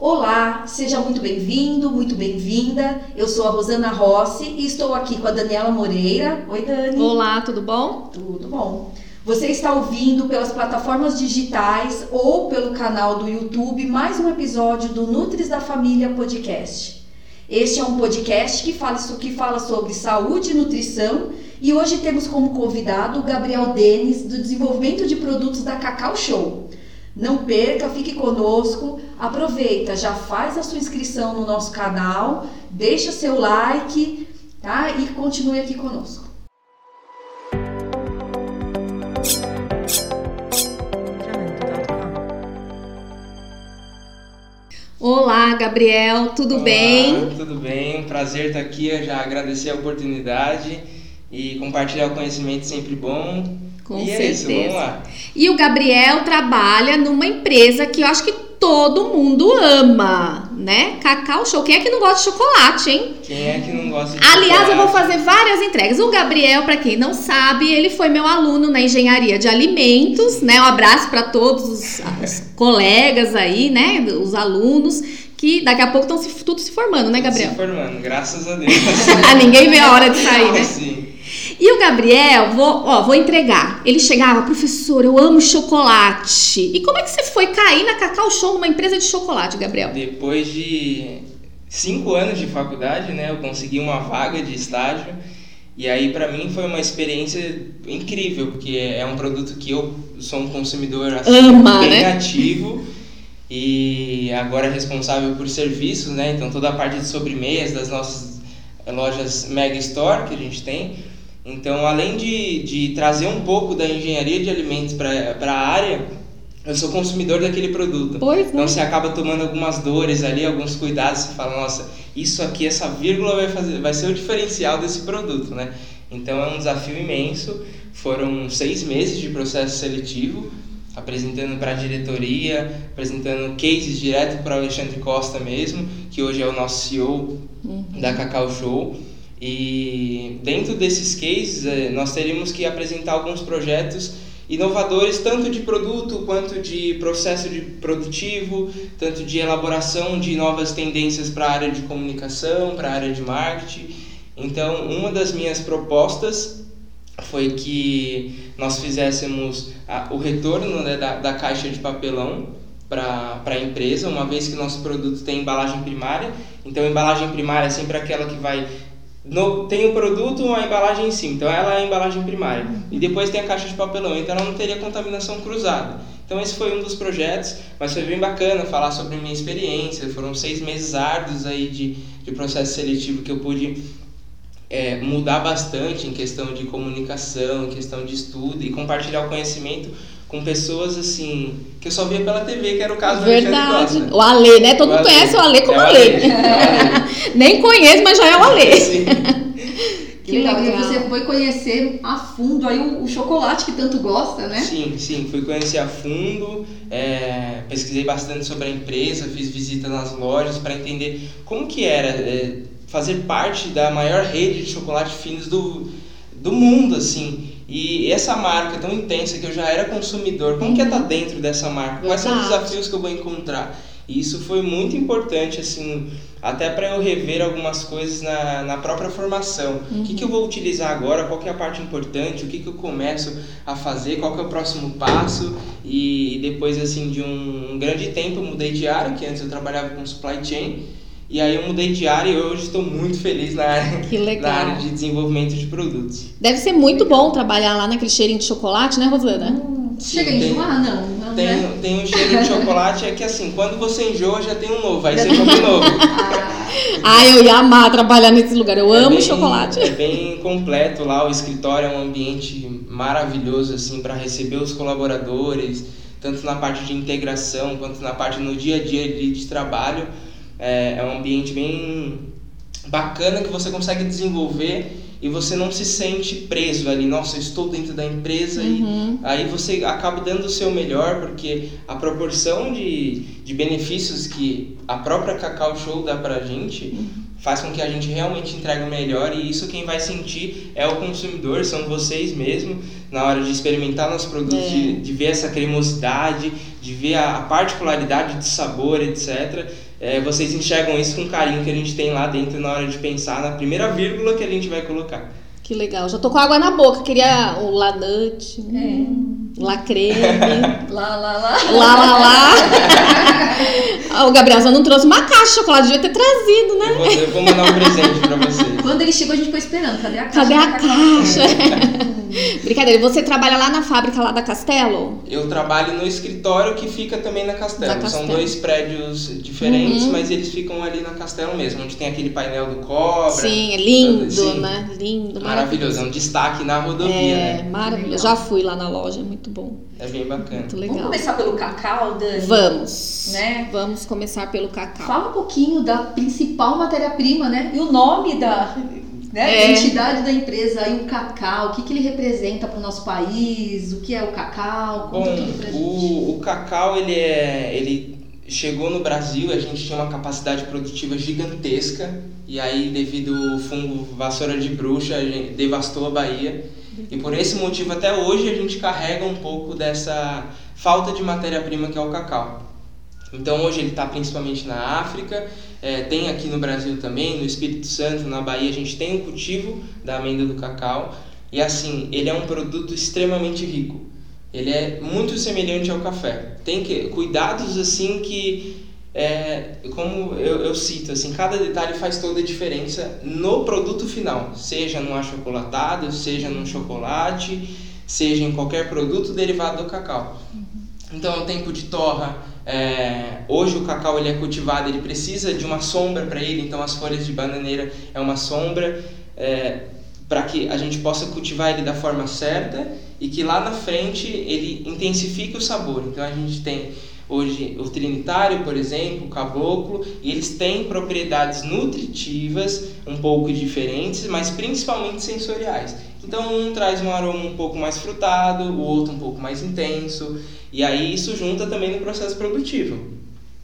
Olá, seja muito bem-vindo, muito bem-vinda. Eu sou a Rosana Rossi e estou aqui com a Daniela Moreira. Oi, Dani. Olá, tudo bom? Tudo bom. Você está ouvindo pelas plataformas digitais ou pelo canal do YouTube mais um episódio do Nutris da Família Podcast. Este é um podcast que fala, que fala sobre saúde e nutrição e hoje temos como convidado o Gabriel Denis, do desenvolvimento de produtos da Cacau Show. Não perca, fique conosco, aproveita, já faz a sua inscrição no nosso canal, deixa seu like, tá? E continue aqui conosco. Olá, Gabriel, tudo Olá, bem? Tudo bem, prazer estar aqui. Eu já agradecer a oportunidade e compartilhar o conhecimento sempre bom. Com e certeza. é isso, vamos lá. E o Gabriel trabalha numa empresa que eu acho que todo mundo ama, né? Cacau Show. Quem é que não gosta de chocolate, hein? Quem é que não gosta de Aliás, eu vou chocolate? fazer várias entregas. O Gabriel, para quem não sabe, ele foi meu aluno na engenharia de alimentos, né? Um abraço para todos os, os colegas aí, né? Os alunos que daqui a pouco estão se, tudo se formando, né, Gabriel? Se formando, graças a Deus. Ah, ninguém vê a hora de sair, né? Sim. E o Gabriel, vou, ó, vou entregar. Ele chegava, professor, eu amo chocolate. E como é que você foi cair na Cacau Show numa empresa de chocolate, Gabriel? Depois de cinco anos de faculdade, né, eu consegui uma vaga de estágio. E aí, para mim, foi uma experiência incrível, porque é um produto que eu sou um consumidor assim, Ama, bem né? ativo e agora responsável por serviços, né? Então, toda a parte de sobremesas das nossas lojas Mega Store que a gente tem. Então, além de, de trazer um pouco da engenharia de alimentos para a área, eu sou consumidor daquele produto. Pois? Então você acaba tomando algumas dores ali, alguns cuidados, você fala, nossa, isso aqui, essa vírgula vai, fazer, vai ser o diferencial desse produto, né? Então é um desafio imenso. Foram seis meses de processo seletivo, apresentando para a diretoria, apresentando cases direto para o Alexandre Costa mesmo, que hoje é o nosso CEO da Cacau Show. E dentro desses cases, eh, nós teríamos que apresentar alguns projetos inovadores, tanto de produto quanto de processo de produtivo, tanto de elaboração de novas tendências para a área de comunicação, para a área de marketing. Então, uma das minhas propostas foi que nós fizéssemos a- o retorno né, da, da caixa de papelão para a empresa, uma vez que nosso produto tem embalagem primária. Então, embalagem primária é sempre aquela que vai no, tem o produto, a embalagem em cima, então ela é a embalagem primária. E depois tem a caixa de papelão, então ela não teria contaminação cruzada. Então esse foi um dos projetos, mas foi bem bacana falar sobre a minha experiência. Foram seis meses árduos aí de, de processo seletivo que eu pude é, mudar bastante em questão de comunicação, em questão de estudo e compartilhar o conhecimento com pessoas assim que eu só via pela TV, que era o caso do Alexandre Verdade. O Ale, né? Todo mundo conhece o Ale como É o Ale. Ale, é Ale. Nem conheço, mas já é o Ale. Sim. Que legal, e você foi conhecer a fundo aí o, o chocolate que tanto gosta, né? Sim, sim, fui conhecer a fundo, é, pesquisei bastante sobre a empresa, fiz visita nas lojas para entender como que era é, fazer parte da maior rede de chocolate finos do, do mundo, assim. E essa marca tão intensa que eu já era consumidor, como que é estar dentro dessa marca? Quais são os desafios que eu vou encontrar? E isso foi muito importante, assim, até para eu rever algumas coisas na, na própria formação. O que, que eu vou utilizar agora? Qual que é a parte importante? O que, que eu começo a fazer? Qual que é o próximo passo? E, depois, assim, de um, um grande tempo, eu mudei de área, que antes eu trabalhava com supply chain. E aí eu mudei de área e hoje estou muito feliz na área, Que legal. na área de desenvolvimento de produtos. Deve ser muito bom trabalhar lá naquele cheirinho de chocolate, né, Rosana? Hum, Chega a tem- enjoar, não, não Tem, né? tem um cheiro de chocolate, é que assim, quando você enjoa, já tem um novo, aí você come novo. Ah, eu ia amar trabalhar nesse lugar. Eu É amo bem- chocolate. É bem completo lá, o escritório é um ambiente maravilhoso assim para receber os colaboradores, tanto na parte de integração quanto na parte no dia a dia de trabalho. É, é um ambiente bem bacana que você consegue desenvolver e você não se sente preso ali, nossa, eu estou dentro da empresa Uhum. e aí você acaba dando o seu melhor porque a proporção de, de benefícios que a própria Cacau Show dá pra gente faz com que a gente realmente entregue o melhor e isso quem vai sentir é o consumidor, são vocês mesmo, na hora de experimentar nossos produtos, É. de, de ver essa cremosidade, de ver a, a particularidade de sabor, etc. É, vocês enxergam isso com o carinho que a gente tem lá dentro na hora de pensar na primeira vírgula que a gente vai colocar. Que legal. Já tô com água na boca. Queria o lanute, hum, lá creme, Lá, lá, lá. lá, lá, lá. Ah, o Gabriel só não trouxe uma caixa de chocolate, devia ter trazido, né? Eu vou, eu vou mandar um presente pra vocês. Quando ele chegou, a gente ficou esperando. Cadê a caixa? Cadê a caixa? Brincadeira, e você trabalha lá na fábrica lá da Castelo? Eu trabalho no escritório que fica também na Castelo. Na São Castelo. dois prédios diferentes, Uhum. mas eles ficam ali na Castelo mesmo, onde tem aquele painel do cobra. Sim, é lindo, Sim. né? Lindo, Maravilhoso, é um destaque na rodovia, É, né? maravilhoso. Já fui lá na loja, é muito bom. É bem bacana. Muito Vamos legal. começar pelo cacau, Dani? Vamos. Né? Vamos começar pelo cacau. Fala um pouquinho da principal matéria-prima, né? E o nome da né? É. entidade da empresa, aí o cacau, o que, que ele representa para o nosso país, o que é o cacau, Bom, o, o cacau, ele é... Ele chegou no Brasil, a gente tinha uma capacidade produtiva gigantesca, e aí devido ao fungo vassoura de bruxa, a gente devastou a Bahia. E por esse motivo, até hoje, a gente carrega um pouco dessa falta de matéria-prima que é o cacau. Então hoje ele está principalmente na África, é, tem aqui no Brasil também, no Espírito Santo, na Bahia, a gente tem o cultivo da amêndoa do cacau. E assim, ele é um produto extremamente rico. Ele é muito semelhante ao café. Tem que, cuidados assim que, é, como eu, eu cito, assim, cada detalhe faz toda a diferença no produto final. Seja num achocolatado, seja num chocolate, seja em qualquer produto derivado do cacau. Então, o tempo de torra, é, hoje o cacau ele é cultivado, ele precisa de uma sombra para ele, então as folhas de bananeira é uma sombra é, para que a gente possa cultivar ele da forma certa e que lá na frente ele intensifique o sabor. Então a gente tem hoje o trinitário, por exemplo, o caboclo, e eles têm propriedades nutritivas um pouco diferentes, mas principalmente sensoriais. Então um traz um aroma um pouco mais frutado, o outro um pouco mais intenso, e aí isso junta também no processo produtivo.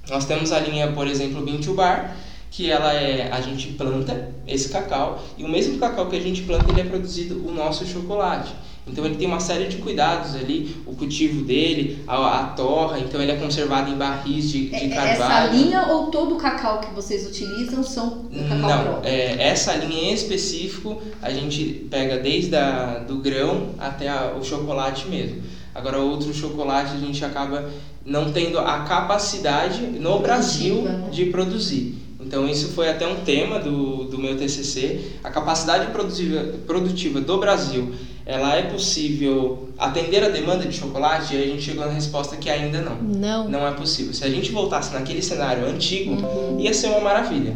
Nós temos a linha, por exemplo, Bean Bar, que ela é a gente planta esse cacau e o mesmo cacau que a gente planta ele é produzido o nosso chocolate. Então ele tem uma série de cuidados ali, o cultivo dele, a, a torra, então ele é conservado em barris de, de É- carvalho. Essa linha ou todo o cacau que vocês utilizam são cacau Não, próprio? é, essa linha em específico a gente pega desde a, do grão até a- o chocolate mesmo. Agora outro chocolate a gente acaba não tendo a capacidade no Brasil Produtiva, né? de produzir. Então isso foi até um tema do, do meu TCC. A capacidade produtiva, produtiva do Brasil, ela é possível atender a demanda de chocolate? E a gente chegou na resposta que ainda não. Não. Não é possível. Se a gente voltasse naquele cenário antigo, ia ser uma maravilha.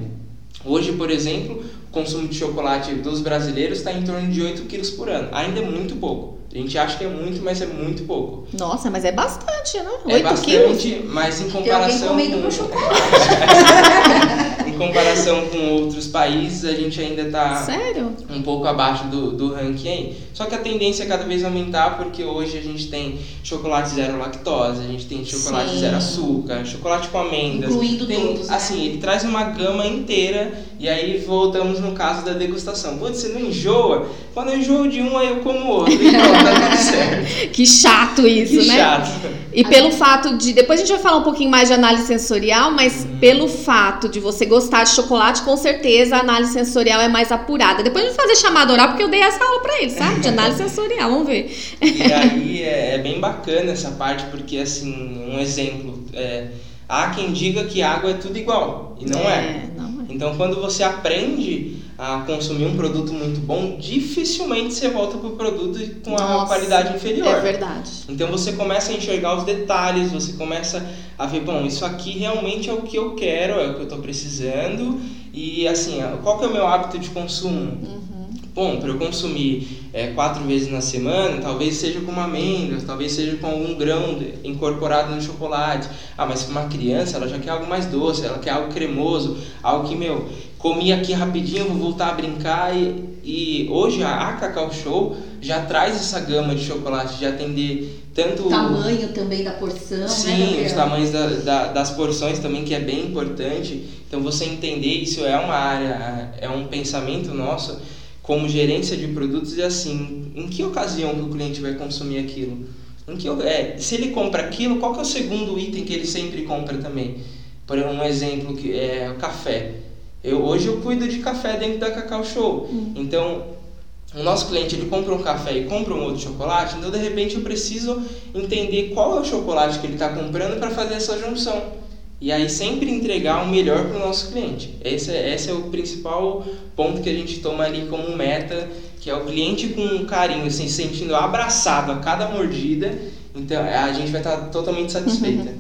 Hoje, por exemplo, consumo de chocolate dos brasileiros está em torno de 8 quilos por ano. Ainda é muito pouco. A gente acha que é muito, mas é muito pouco. Nossa, mas é bastante, né? é 8 bastante, quilos. mas em Tem alguém comparação com chocolate. em comparação com outros países, a gente ainda está um pouco abaixo do, do ranking. Só que a tendência é cada vez aumentar, porque hoje a gente tem chocolate zero lactose, a gente tem chocolate Sim. zero açúcar, chocolate com amêndoas. Incluindo tem, todos, né? Assim, ele traz uma gama inteira, e aí voltamos no caso da degustação. Putz, você não enjoa? Quando eu enjoo de um, aí eu como outro. Então, tá tudo certo. Que chato isso, que né? chato. E pelo fato de. Depois a gente vai falar um pouquinho mais de análise sensorial, mas pelo fato de você gostar de chocolate, com certeza a análise sensorial é mais apurada. Depois a gente vai fazer chamada oral, porque eu dei essa aula pra ele, sabe? De análise sensorial, vamos ver. E aí é, é bem bacana essa parte, porque assim, um exemplo, é, há quem diga que água é tudo igual, e não é. Não é. Então, quando você aprende a consumir um produto muito bom, dificilmente você volta para o produto com a Nossa, qualidade inferior. É verdade. Então, você começa a enxergar os detalhes, você começa a ver, bom, isso aqui realmente é o que eu quero, é o que eu estou precisando. E, assim, qual que é o meu hábito de consumo? Uhum. Bom, para eu consumir é, quatro vezes na semana, talvez seja com uma amêndoa, talvez seja com algum grão incorporado no chocolate. Ah, mas para uma criança, ela já quer algo mais doce, ela quer algo cremoso, algo que, meu, comi aqui rapidinho, vou voltar a brincar. E, e hoje a, a Cacau Show, já traz essa gama de chocolate, de atender tanto... O tamanho também da porção, Sim, né, os tamanhos da, da, das porções também, que é bem importante. Então, você entender isso é uma área, é um pensamento nosso como gerência de produtos e assim, em que ocasião que o cliente vai consumir aquilo? Em que, é, se ele compra aquilo, qual que é o segundo item que ele sempre compra também? Por um exemplo, que é o café. Eu, hoje eu cuido de café dentro da Cacau Show. Hum. Então, o nosso cliente ele compra um café e compra um outro chocolate, então de repente eu preciso entender qual é o chocolate que ele está comprando para fazer essa junção. E aí sempre entregar o melhor para o nosso cliente. Esse é, esse é o principal ponto que a gente toma ali como meta, que é o cliente com carinho, assim, se sentindo abraçado a cada mordida. Então a gente vai estar tá totalmente satisfeita.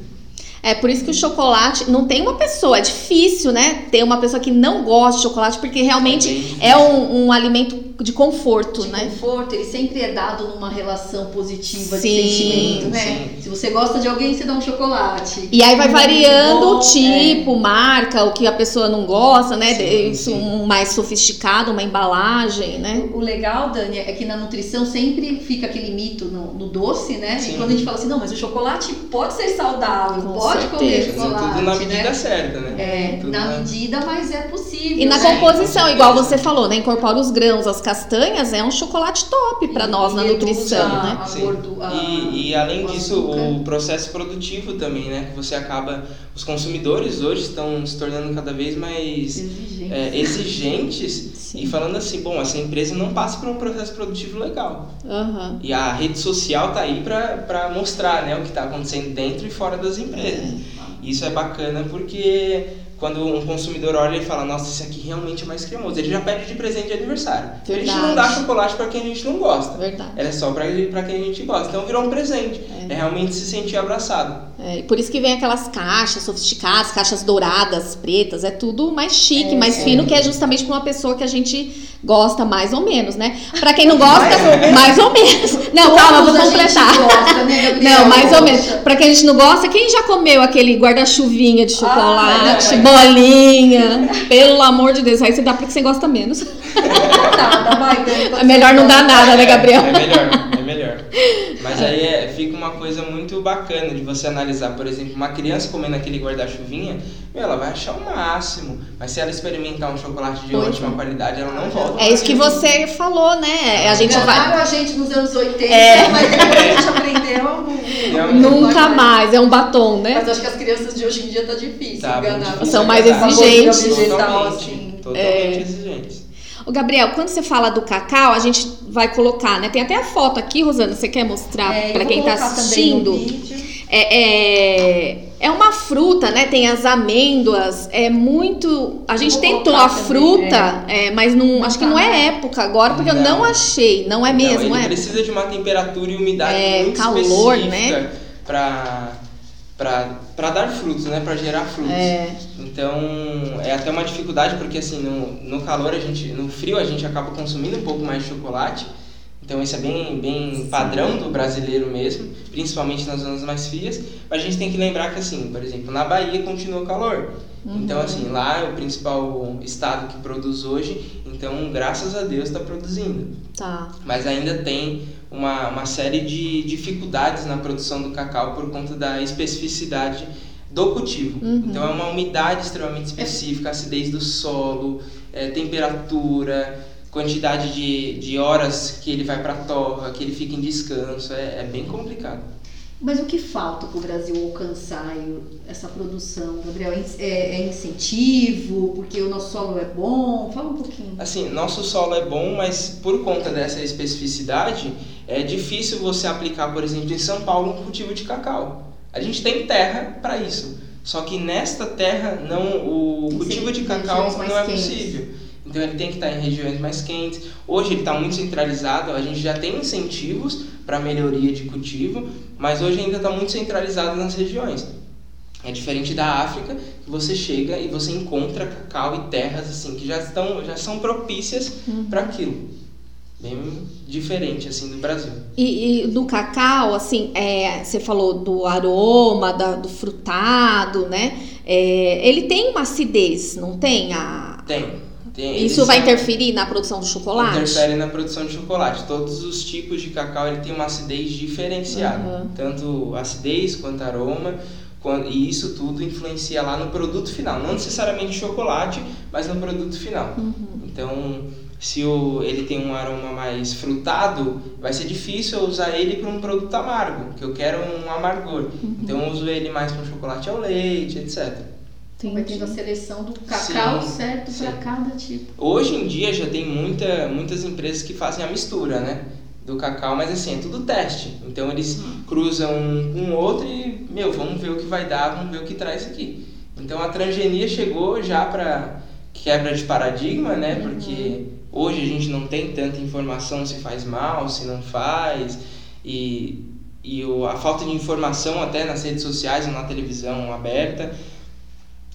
É por isso que o chocolate não tem uma pessoa, é difícil, né? Ter uma pessoa que não gosta de chocolate, porque realmente é, é um, um alimento de conforto, de né? conforto, ele sempre é dado numa relação positiva sim, de sentimento, né? Sim. Se você gosta de alguém, você dá um chocolate. E aí vai variando bom, o tipo, é. marca, o que a pessoa não gosta, né? Sim, Isso um mais sofisticado, uma embalagem, né? O, o, legal, Dani, é que na nutrição sempre fica aquele mito no, no doce, né? E quando a gente fala assim, não, mas o chocolate pode ser saudável, Com pode certeza. comer chocolate, Tudo na medida né? certa, né? É, Tudo na, na medida, mas é possível. E na né? composição, igual você falou, né? Incorpora os grãos, as castanhas é um chocolate top para nós na nutrição, né? A a, e, e, além disso, o processo produtivo também, né? Que você acaba. Os consumidores hoje estão se tornando cada vez mais exigentes, é, exigentes e falando assim, bom, essa empresa não passa por um processo produtivo legal. Uhum. E a rede social tá aí para mostrar né, o que está acontecendo dentro e fora das empresas. É. Isso é bacana porque quando um consumidor olha e fala, nossa, esse aqui realmente é mais cremoso, ele já pede de presente de aniversário. Verdade. A gente não dá chocolate para quem a gente não gosta. Verdade. Ela é só para quem a gente gosta. Então virou um presente. É, é realmente se sentir abraçado. É, por isso que vem aquelas caixas sofisticadas, caixas douradas, pretas, é tudo mais chique, é, mais é. fino, que é justamente para uma pessoa que a gente gosta mais ou menos, né? Para quem não gosta, mais, mais ou menos. Não, calma, vou completar. Gosta, né, não, mais ou menos. Para quem a gente não gosta, quem já comeu aquele guarda-chuvinha de chocolate, ah, bolinha? Pelo amor de Deus, aí você dá porque você gosta menos. Nada, vai, é melhor não dar nada, né, Gabriel? É melhor, é melhor. Mas aí é, fica uma coisa muito bacana de você analisar, por exemplo, uma criança comendo aquele guarda-chuvinha, ela vai achar o máximo. Mas se ela experimentar um chocolate de pois ótima é. qualidade, ela não volta. É isso que você falou, né? A gente vai. a gente nos anos 80, é. mas depois a gente aprendeu. Nunca mais, é um batom, né? Mas acho que as crianças de hoje em dia tá difícil tá, enganar. São mais exigentes. Totalmente, assim. totalmente é. exigentes. O Gabriel, quando você fala do cacau, a gente vai colocar, né? Tem até a foto aqui, Rosana, você quer mostrar é, para quem está assistindo? É, é, é, uma fruta, né? Tem as amêndoas, é muito. A gente tentou a fruta, é. é. mas não, acho que não é época agora, porque não. eu não achei, não é mesmo. Não, ele é? precisa de uma temperatura e umidade é, muito calor, né? Para para dar frutos, né, para gerar frutos. É. Então é até uma dificuldade porque assim no, no calor a gente, no frio a gente acaba consumindo um pouco mais de chocolate. Então isso é bem bem padrão do brasileiro mesmo, principalmente nas zonas mais frias. Mas a gente tem que lembrar que assim, por exemplo, na Bahia continua calor. Uhum. Então assim lá é o principal estado que produz hoje. Então graças a Deus está produzindo. Tá. Mas ainda tem uma, uma série de dificuldades na produção do cacau por conta da especificidade do cultivo. Uhum. Então é uma umidade extremamente específica, acidez do solo, é, temperatura, quantidade de, de horas que ele vai para a torra, que ele fica em descanso, é, é bem complicado. Mas o que falta para o Brasil alcançar essa produção, Gabriel? É, é, incentivo? Porque o nosso solo é bom? Fala um pouquinho. Assim, nosso solo é bom, mas por conta dessa especificidade, é difícil você aplicar, por exemplo, em São Paulo, um cultivo de cacau. A gente tem terra para isso. Só que nesta terra, não o cultivo de cacau não é possível. Então ele tem que estar em regiões mais quentes. Hoje ele está muito centralizado, a gente já tem incentivos para melhoria de cultivo, mas hoje ainda está muito centralizado nas regiões. É diferente da África, que você chega e você encontra cacau e terras assim que já estão já são propícias uhum. para aquilo. Bem diferente assim do Brasil. E, e do cacau, assim, é, você falou do aroma, da, do frutado, né? É, ele tem uma acidez, não tem? A, tem. Tem- Isso vai interferir na produção do chocolate? Interfere na produção de chocolate. Todos os tipos de cacau ele tem uma acidez diferenciada, Uhum. tanto acidez quanto aroma, e isso tudo influencia lá no produto final. Não necessariamente chocolate, mas no produto final. Uhum. Então, se o, ele tem um aroma mais frutado, vai ser difícil eu usar ele para um produto amargo, que eu quero um amargor. Uhum. Então, eu uso ele mais para um chocolate ao leite, etc. Tendo a seleção do cacau Sim, certo para cada tipo. Hoje em dia já tem muita, muitas empresas que fazem a mistura, né? Do cacau, mas assim, é tudo teste. Então eles cruzam um com o outro e, meu, vamos ver o que vai dar, vamos ver o que traz aqui. Então a transgenia chegou já para quebra de paradigma, né? Porque hoje a gente não tem tanta informação se faz mal, se não faz. E, e o, a falta de informação até nas redes sociais ou na televisão aberta.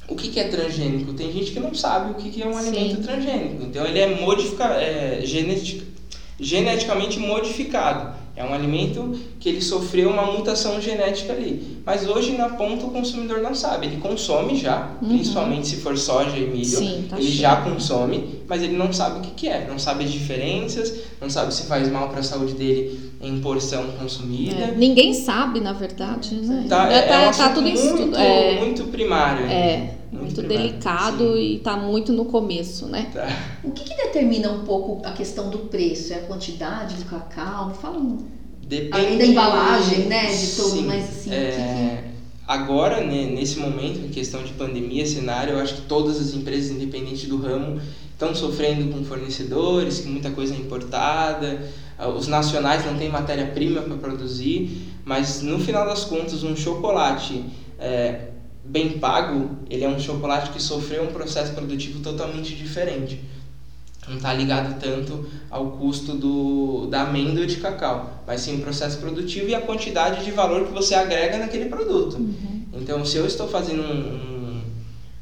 O que, que é transgênico? Tem gente que não sabe o que, que é um Sim. alimento transgênico. Então ele é, modifica, é genetic, geneticamente modificado. É um alimento que ele sofreu uma mutação genética ali. Mas hoje na ponta o consumidor não sabe. Ele consome já, principalmente se for soja e milho. Sim, tá ele cheio. já consome, mas ele não sabe o que, que é. Não sabe as diferenças, não sabe se faz mal para a saúde dele em porção consumida. É, ninguém sabe, na verdade, né? Tá, é, tá, é um tá assunto tudo em muito, estudo. É, muito primário. é, Muito muito delicado sim. e tá muito no começo, né? Tá. O que, que determina um pouco a questão do preço? É a quantidade do cacau? Fala um. Depende... Além da embalagem, né? De tudo, Sim, mas assim, o que é, Agora, né, nesse momento, em questão de pandemia, cenário, eu acho que todas as empresas, independente do ramo, estão sofrendo com fornecedores, que muita coisa é importada, ah, os nacionais não têm matéria-prima para produzir, mas no final das contas, um chocolate é, bem pago, ele é um chocolate que sofreu um processo produtivo totalmente diferente. Não está ligado tanto ao custo do, da amêndoa de cacau, mas sim o processo produtivo e a quantidade de valor que você agrega naquele produto. Então, se eu estou fazendo um,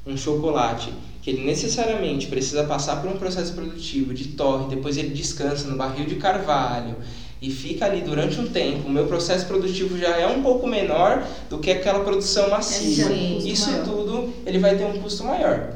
um, um chocolate que ele necessariamente precisa passar por um processo produtivo de torre, depois ele descansa no barril de carvalho e fica ali durante um tempo, o meu processo produtivo já é um pouco menor do que aquela produção massiva. é Isso maior. tudo ele vai ter um custo maior.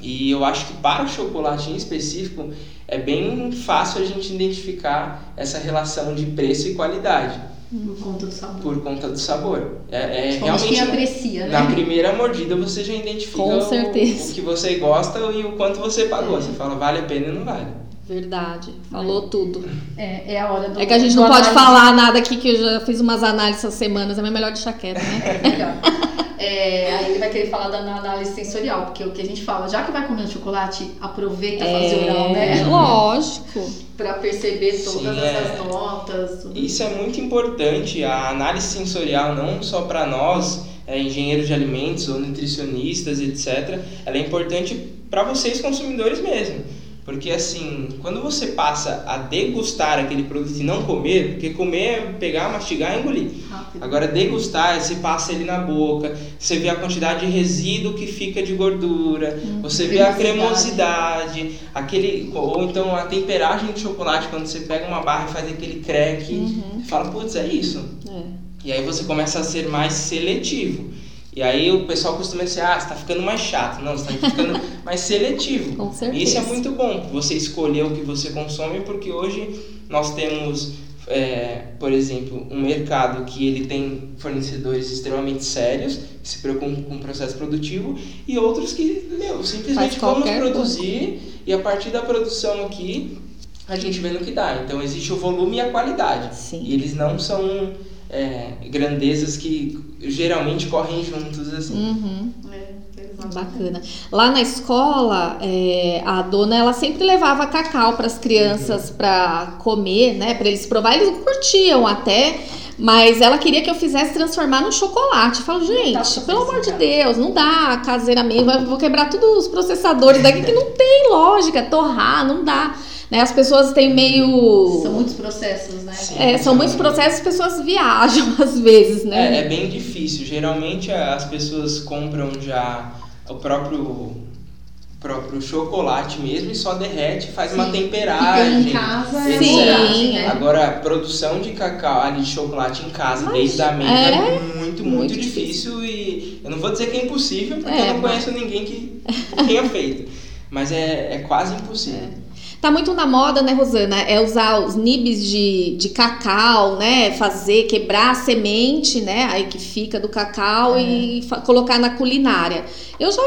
E eu acho que para o chocolate em específico é bem fácil a gente identificar essa relação de preço e qualidade Por conta do sabor. por conta do sabor. É, é Como realmente quem aprecia, na né? primeira mordida você já identifica Com o, certeza. o que você gosta e o quanto você pagou. Você fala vale a pena ou não vale. Verdade, falou tudo. É, é a hora do. É que a gente não pode análise- falar nada aqui, que eu já fiz umas análises essas semanas, é melhor deixar quieto, né? É melhor. É, aí ele vai querer falar da análise sensorial, porque o que a gente fala, já que vai comer um chocolate, aproveita fazer oral, É, né? lógico. Pra perceber todas Sim, essas é. notas. tudo. Isso é muito importante, a análise sensorial, não só para nós, é, engenheiros de alimentos ou nutricionistas, etc. Ela é importante para vocês, consumidores mesmo. Porque assim, quando você passa a degustar aquele produto e não comer, porque comer é pegar, mastigar e engolir. Rápido. Agora, degustar, você passa ele na boca, você vê a quantidade de resíduo que fica de gordura, você vê a cremosidade, aquele, ou então a temperagem do chocolate, quando você pega uma barra e faz aquele crack, você fala, putz, é isso. É. E aí você começa a ser mais seletivo. E aí o pessoal costuma dizer, ah, você tá ficando mais chato. Não, você tá ficando mais seletivo. Com certeza. E isso é muito bom, você escolher o que você consome, porque hoje nós temos, é, por exemplo, um mercado que ele tem fornecedores extremamente sérios, que se preocupam com o processo produtivo, e outros que, meu, simplesmente vamos produzir e a partir da produção aqui a gente vê no que dá. Então existe o volume e a qualidade. Sim. E eles não são é, grandezas que geralmente correm juntos assim. Uhum. É, exatamente. Bacana. Lá na escola, é, a dona ela sempre levava cacau para as crianças para comer, né? Para eles provar. Eles curtiam até, mas ela queria que eu fizesse transformar num chocolate. Eu falo, gente, pelo amor de Deus, não dá caseiramente. vai- Vou quebrar todos os processadores daqui que não tem lógica, torrar, não dá. Né? As pessoas têm meio. São muitos processos, né? Sim. É, são muitos processos, as pessoas viajam às vezes, né? É, é bem difícil. Geralmente as pessoas compram já o próprio próprio chocolate mesmo e só derrete, faz uma Sim. temperagem. E tem em casa é etc. Sim, né? Agora, a produção de cacau, ali de chocolate em casa, Mas desde a amêndoa, é é muito, muito, muito difícil, e eu não vou dizer que é impossível, porque É, eu não mas- conheço ninguém que tenha feito. mas é, é quase impossível. Tá muito na moda, né, Rosana? É usar os nibs de, de cacau, né? Fazer, quebrar a semente, né? Aí que fica do cacau e fa- colocar na culinária. Eu já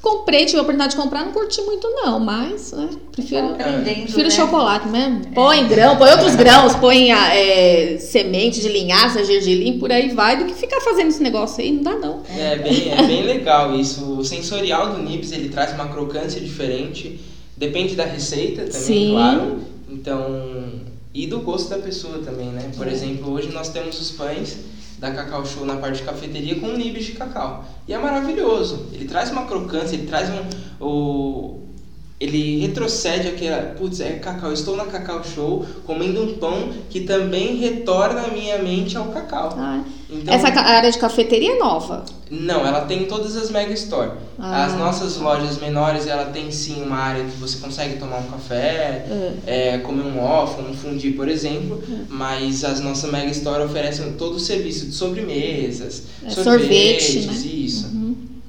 comprei, tive a oportunidade de comprar, não curti muito não, mas, né? Prefiro, Aprendendo, prefiro né? chocolate mesmo. Põe grão, põe outros grãos, põe ah, é, semente de linhaça, gergelim, por aí vai, do que ficar fazendo esse negócio aí, não dá não. É bem, é bem legal isso. O sensorial do nibs ele traz uma crocância diferente. Depende da receita também, Sim. claro. Então, e do gosto da pessoa também, né? Por exemplo, hoje nós temos os pães da Cacau Show na parte de cafeteria com nibs de cacau. E é maravilhoso. Ele traz uma crocância, ele traz um o ele retrocede aquela, putz, é cacau, eu estou na Cacau Show comendo um pão que também retorna a minha mente ao cacau. Ah, Então, essa área de cafeteria é nova. não, ela tem todas as Mega Store. Ah. As nossas lojas menores, ela tem sim uma área que você consegue tomar um café, é, comer um waffle, um fundi, por exemplo. Mas as nossas Mega Store oferecem todo o serviço de sobremesas, É, sorvetes, sorvete, né? isso.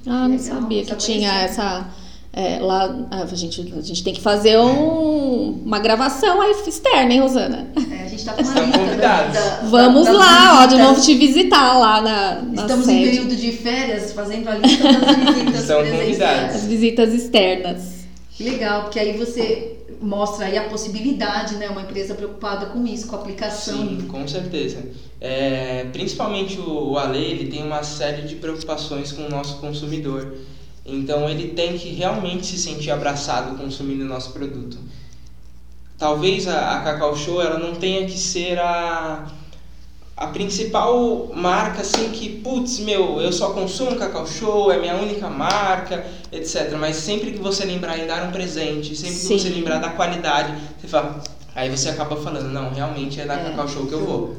Ah, não sabia que tinha essa. É, lá, a, gente, a gente tem que fazer um- uma gravação aí externa, hein, Rosana? É, a gente tá com uma Estão lista convidados. da- da- Vamos das lá, ó, de novo te visitar lá na, na Estamos em sede. período de férias, fazendo a lista das visitas Estão As presenciais. visitas externas. Que legal, porque aí você mostra aí a possibilidade, né? Uma empresa preocupada com isso, com a aplicação. Sim, com certeza. É, principalmente o, o Ale, ele tem uma série de preocupações com o nosso consumidor. Então ele tem que realmente se sentir abraçado consumindo o nosso produto. Talvez a, a Cacau Show ela não tenha que ser a, a principal marca assim que, putz, meu, eu só consumo Cacau Show, é minha única marca, etc. Mas sempre que você lembrar em dar um presente, sempre Sim. que você lembrar da qualidade, você fala, aí você acaba falando, não, realmente é da É. Cacau Show que eu vou.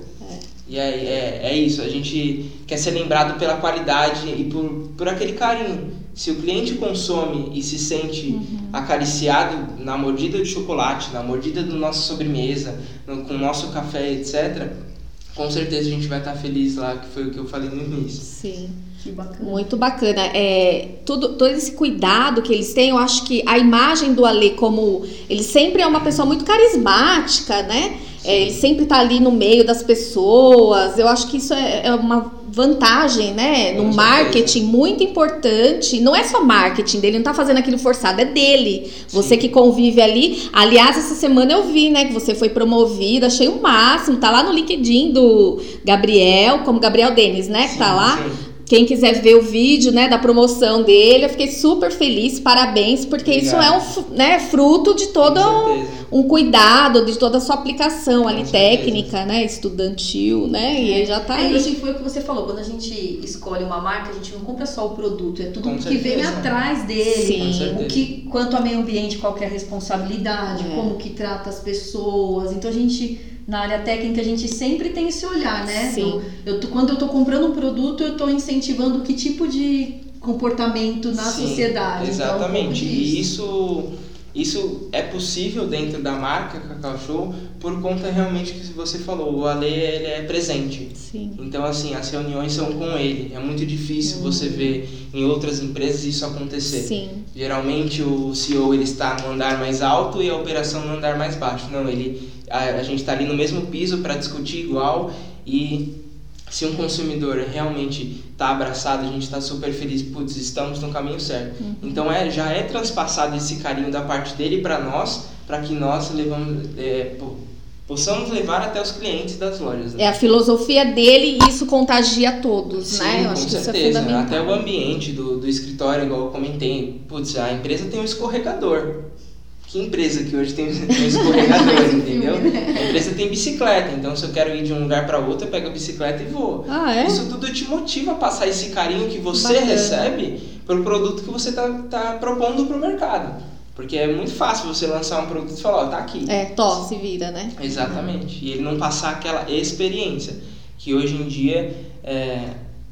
E aí é, é isso, a gente quer ser lembrado pela qualidade e por, por aquele carinho. Se o cliente consome e se sente acariciado na mordida de chocolate, na mordida do nosso sobremesa, no, com o nosso café, etc., com certeza a gente vai estar feliz lá, que foi o que eu falei no início. Sim. Que bacana. Muito bacana. É, tudo, todo esse cuidado que eles têm, eu acho que a imagem do Ale como. Ele sempre é uma pessoa muito carismática, né? É, ele sempre tá ali no meio das pessoas. Eu acho que isso é, é uma vantagem, né? Com No marketing muito importante. Não é só marketing dele, não tá fazendo aquilo forçado, é dele. Você que convive ali. Aliás, essa semana eu vi, né, que você foi promovida, achei o máximo. Tá lá no LinkedIn do Gabriel, como Gabriel Denis, né? Que tá lá. Quem quiser ver o vídeo, né, da promoção dele, eu fiquei super feliz, parabéns, porque isso Obrigado. é um, né, fruto de todo certeza. um cuidado, de toda a sua aplicação ali certeza. técnica, né, estudantil, né, e aí já tá É aí. isso que foi o que você falou. Quando a gente escolhe uma marca, a gente não compra só o produto, é tudo Com que vem atrás dele. Sim. O que, quanto ao meio ambiente, qual que é a responsabilidade, É. como que trata as pessoas. Então a gente, na área técnica, a gente sempre tem esse olhar, né? Sim. Eu tô- quando eu tô comprando um produto, eu tô incentivando que tipo de comportamento na Sim, sociedade. Então, Exatamente. um pouco e isso, isso é possível dentro da marca Cacau Show por conta realmente que você falou. O Ale ele é presente. Sim. Então, assim, as reuniões são com ele. É muito difícil você ver em outras empresas isso acontecer. Sim. Geralmente o CEO ele está no andar mais alto e a operação no andar mais baixo. Não, ele a, a gente está ali no mesmo piso para discutir igual e se um consumidor realmente está abraçado, a gente está super feliz, putz, estamos no caminho certo. Então é, já é transpassado esse carinho da parte dele para nós, para que nós levamos, é, po- possamos levar até os clientes das lojas. né? É a filosofia dele e isso contagia todos, Sim, né? Eu com acho que isso é certeza. fundamental. Até o ambiente do, do escritório, igual eu comentei. Putz, a empresa tem um escorregador. Que empresa que hoje tem um escorregador, entendeu? né? A empresa tem bicicleta, então se eu quero ir de um lugar para outro, eu pego a bicicleta e vou. Ah, é? Isso tudo te motiva a passar esse carinho que você Bacana. recebe pro produto que você tá, tá propondo pro mercado. Porque é muito fácil você lançar um produto e falar, ó, tá aqui. É, to, se vira, né? Exatamente. E ele não passar aquela experiência, que hoje em dia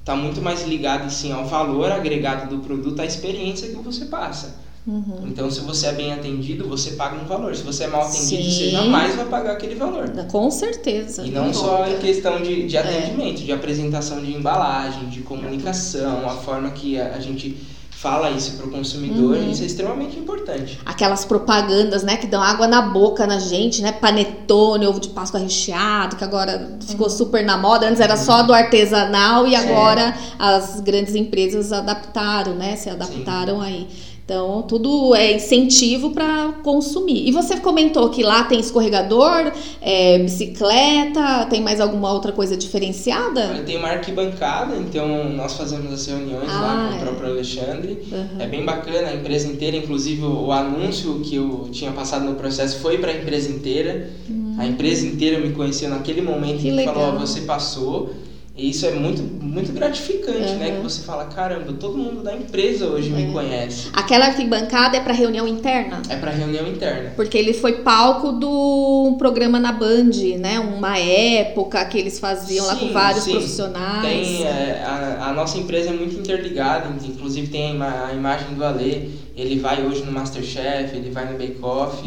está muito mais ligado assim, ao valor agregado do produto, à experiência que você passa. Uhum. Então, se você é bem atendido, você paga um valor. Se você é mal atendido, Sim. você jamais vai pagar aquele valor. Com certeza. E não Não só em questão de, É. de atendimento, de apresentação de embalagem, de comunicação, a forma que a, a gente fala isso para o consumidor Uhum. isso é extremamente importante. Aquelas propagandas, né, que dão água na boca na gente, né? Panetone, ovo de Páscoa recheado, que agora ficou super na moda. Antes era só do artesanal e agora as grandes empresas adaptaram, né? Se adaptaram aí. Então, tudo é incentivo para consumir. E você comentou que lá tem escorregador, é, bicicleta, tem mais alguma outra coisa diferenciada? Olha, Tem uma arquibancada, então nós fazemos as reuniões Ah, lá com é. o próprio Alexandre. Uhum. É bem bacana, a empresa inteira, inclusive o, anúncio que eu tinha passado no processo foi para a empresa inteira. A empresa inteira me conheceu naquele momento. Que e falou, ó, legal. você passou. E isso é muito, muito gratificante, né? Uhum. Que você fala, caramba, todo mundo da empresa hoje É. me conhece. Aquela arquibancada é para reunião interna? É para reunião interna. Porque ele foi palco do programa na Band, né? Uma época que eles faziam lá com Sim, vários sim. profissionais. Tem, é, a, a nossa empresa é muito interligada, inclusive tem a, ima- a imagem do Ale, ele vai hoje no Masterchef, ele vai no Bake Off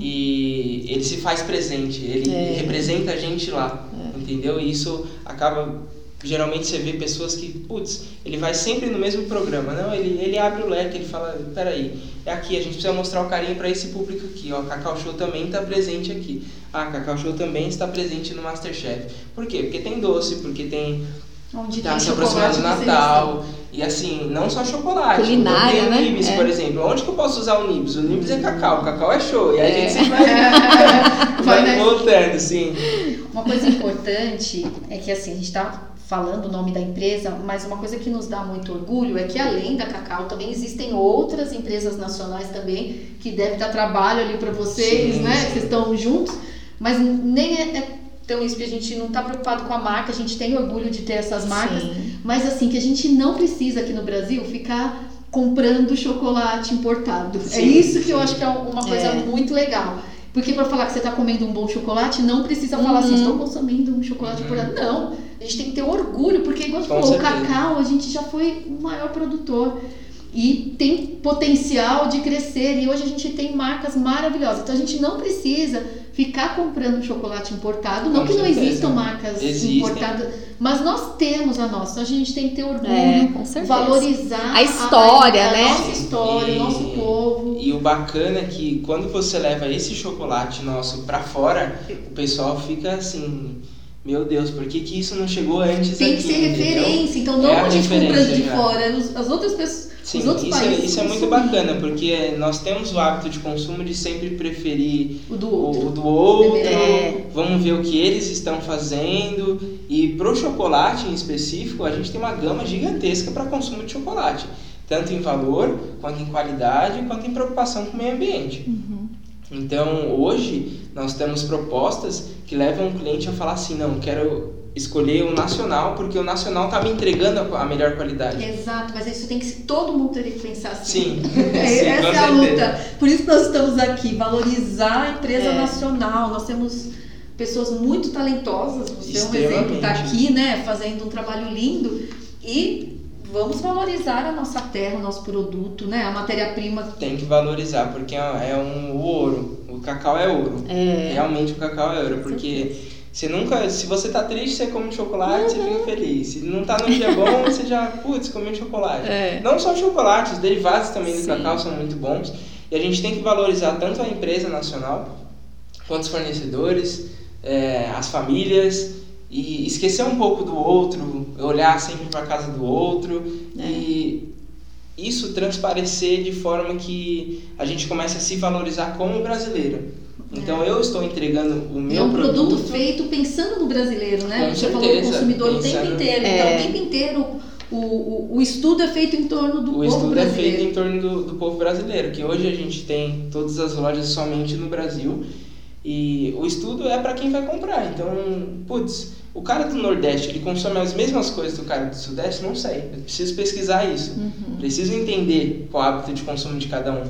e ele se faz presente, ele Uhum. É. representa a gente lá, entendeu? E isso acaba, geralmente você vê pessoas que, putz, ele vai sempre no mesmo programa, não, ele, ele abre o leque, ele fala, peraí, é aqui, a gente precisa mostrar o carinho para esse público aqui, ó, Cacau Show também está presente aqui. Ah, Cacau Show também está presente no Masterchef. Por quê? Porque tem doce, porque tem Onde Tá se aproximando do Natal. E assim, não só chocolate. Culinária, então, tem né? o Nibs, É. por exemplo. Onde que eu posso usar o Nibs? O Nibs é cacau, o cacau é show. E aí a É. gente sempre vai, Vai vai nessa. voltando, sim. Uma coisa importante é que assim, a gente está falando o nome da empresa, mas uma coisa que nos dá muito orgulho é que além da Cacau também existem outras empresas nacionais também que devem dar trabalho ali para vocês, Sim, né? sim. Vocês estão juntos, mas nem é, é tão isso que a gente não está preocupado com a marca, a gente tem orgulho de ter essas marcas, Sim. mas assim que a gente não precisa aqui no Brasil ficar comprando chocolate importado. é Sim, isso que eu sim. acho que é uma coisa É. muito legal. Porque para falar que você está comendo um bom chocolate, não precisa falar assim, Uhum. estou consumindo um chocolate por ano. Não, a gente tem que ter orgulho, porque igual Com falou, o cacau, a gente já foi o maior produtor. E tem potencial de crescer. E hoje a gente tem marcas maravilhosas. Então a gente não precisa ficar comprando chocolate importado. Não Com que não certeza. existam marcas Existem. importadas, mas nós temos a nossa. Então a gente tem que ter orgulho, É, com certeza. valorizar A história, a, a né? nossa história, E- o nosso povo. E o bacana é que quando você leva esse chocolate nosso pra fora, o pessoal fica assim, meu Deus, por que, que isso não chegou antes Tem que aqui? ser entendeu? referência. Então não É a gente comprando de já. fora, os- as outras pessoas. Sim, os outros isso, é, países isso é muito bacana, porque nós temos o hábito de consumo de sempre preferir O do outro. o do outro, É. vamos ver o que eles estão fazendo. E pro chocolate em específico, a gente tem uma gama gigantesca para consumo de chocolate, tanto em valor, quanto em qualidade, quanto em preocupação com o meio ambiente. Então, hoje nós temos propostas que levam o cliente a falar assim: não, quero escolher o nacional porque o nacional está me entregando a melhor qualidade. Exato, mas isso tem que ser, todo mundo teria que pensar assim. Sim, É, sim, Essa é a luta. Por isso que nós estamos aqui, valorizar a empresa É. nacional. Nós temos pessoas muito talentosas, você é um exemplo, está aqui, né, fazendo um trabalho lindo e vamos valorizar a nossa terra, o nosso produto, né, a matéria-prima. Tem que valorizar, porque é é um o ouro. O cacau é ouro. É. Realmente o cacau é ouro, porque você nunca. Se você tá triste, você come chocolate, você fica feliz. Se não tá num dia bom, você já, putz, comi um chocolate. É. Não só chocolate, os derivados também do Sim. cacau são muito bons. E a gente tem que valorizar tanto a empresa nacional, quanto os fornecedores, é, as famílias, e esquecer um pouco do outro, olhar sempre para casa do outro. É. E isso transparecer de forma que a gente comece a se valorizar como brasileiro. Então eu estou entregando o meu é um produto, produto feito pensando no brasileiro, né? Com Você falou do certeza, consumidor o tempo pensando- inteiro. É. Então, o tempo inteiro o, o, o estudo é feito em torno do O povo estudo é brasileiro. feito em torno do, do povo brasileiro, que hoje a gente tem todas as lojas somente no Brasil e o estudo é para quem vai comprar. Então, putz, o cara do Nordeste ele consome as mesmas coisas do cara do Sudeste? Não sei. Eu preciso pesquisar isso. Uhum. Preciso entender qual é o hábito de consumo de cada um.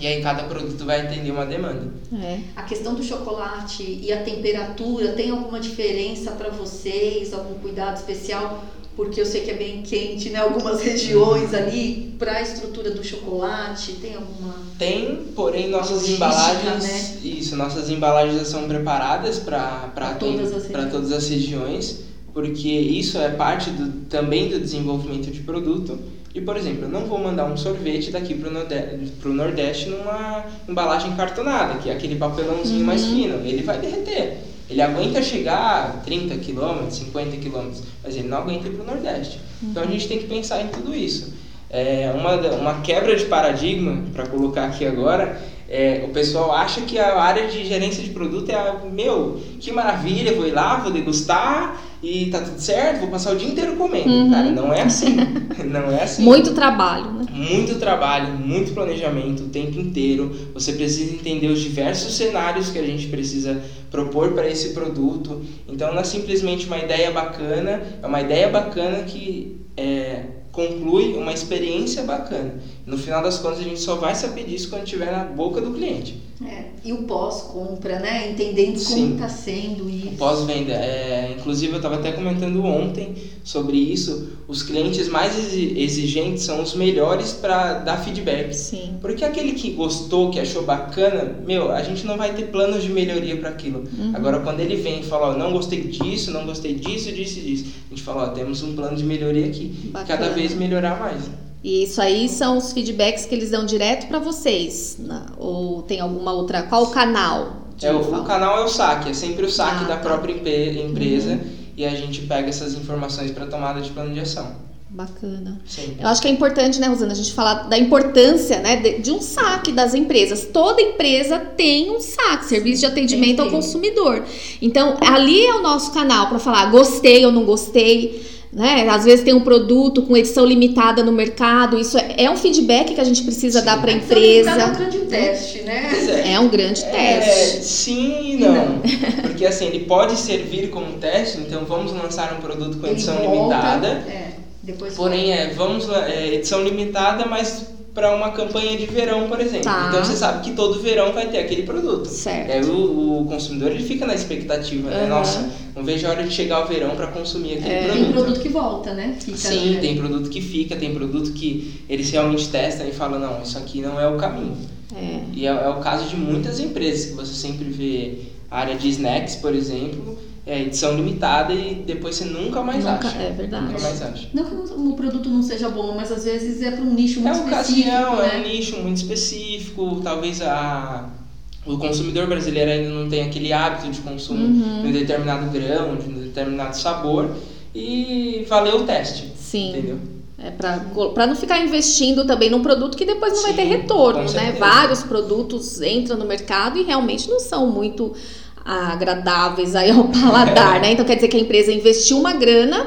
E aí cada produto vai atender uma demanda. É. A questão do chocolate e a temperatura, tem alguma diferença para vocês? Algum cuidado especial? Porque eu sei que é bem quente, né? Algumas regiões ali, para a estrutura do chocolate, tem alguma. Tem, porém nossas embalagens, né? isso, nossas embalagens são preparadas para todas as regiões. todas as regiões, porque isso é parte do, também do desenvolvimento de produto. E, por exemplo, eu não vou mandar um sorvete daqui para o Nordeste, pro Nordeste numa embalagem cartonada, que é aquele papelãozinho uhum. mais fino. Ele vai derreter. Ele aguenta chegar a 30 km, 50 km, mas ele não aguenta ir para o Nordeste. Uhum. Então a gente tem que pensar em tudo isso. É uma, uma quebra de paradigma, para colocar aqui agora, é, o pessoal acha que a área de gerência de produto é, a, meu, que maravilha, vou ir lá, vou degustar e tá tudo certo, vou passar o dia inteiro comendo. Uhum. Cara, não é assim. não é assim. Muito trabalho, né? Muito trabalho, muito planejamento o tempo inteiro. Você precisa entender os diversos cenários que a gente precisa propor para esse produto. Então não é simplesmente uma ideia bacana, é uma ideia bacana que é, conclui uma experiência bacana. No final das contas, a gente só vai saber disso quando estiver na boca do cliente. É, e o pós-compra, né? Entendendo como está sendo isso. O pós-venda. É, inclusive, eu estava até comentando ontem sobre isso. Os clientes mais exigentes são os melhores para dar feedback. Sim. Porque aquele que gostou, que achou bacana, meu, a gente não vai ter planos de melhoria para aquilo. Uhum. Agora, quando ele vem e fala, ó, não gostei disso, não gostei disso, disso e disso, a gente fala, ó, temos um plano de melhoria aqui. Bacana. Cada vez melhorar mais. E isso aí são os feedbacks que eles dão direto para vocês? Né? Ou tem alguma outra? Qual o canal? É, o, o, canal é o saque, é sempre o saque ah, da tá. própria empresa uhum. e a gente pega essas informações para tomada de plano de ação. Bacana. Sim. Eu acho que é importante, né, Rosana, a gente falar da importância né, de, de, um saque das empresas. Toda empresa tem um saque, serviço de atendimento ao consumidor. Então, ali é o nosso canal para falar gostei ou não gostei né? Às vezes tem um produto com edição limitada no mercado. Isso é, é um feedback que a gente precisa sim, dar para a empresa. É um grande teste, né? É, é um grande é, teste. Sim e não. não. Porque assim, ele pode servir como teste, então vamos lançar um produto com edição volta, limitada. É, porém, é, vamos é, edição limitada, mas para uma campanha de verão, por exemplo. Tá. Então você sabe que todo verão vai ter aquele produto. Certo. É, o, o consumidor ele fica na expectativa, né? Nossa, não vejo a hora de chegar o verão para consumir aquele é, produto. Tem produto que volta, né? Fica, Sim, né? tem produto que fica, tem produto que eles realmente testam e falam, não, isso aqui não é o caminho. É. E é, é o caso de muitas empresas que você sempre vê a área de snacks, por exemplo, é, edição limitada e depois você nunca mais nunca, acha. É verdade. Nunca mais acha. Não que o produto não seja bom, mas às vezes é para um nicho muito é específico. Ocasião, né? É um nicho muito específico, talvez a, o consumidor brasileiro ainda não tem aquele hábito de consumo uhum. de um determinado grão, de um determinado sabor e valeu o teste. Sim. Entendeu? É para não ficar investindo também num produto que depois não Sim, vai ter retorno, né? Vários produtos entram no mercado e realmente não são muito agradáveis aí ao paladar, né? Então quer dizer que a empresa investiu uma grana,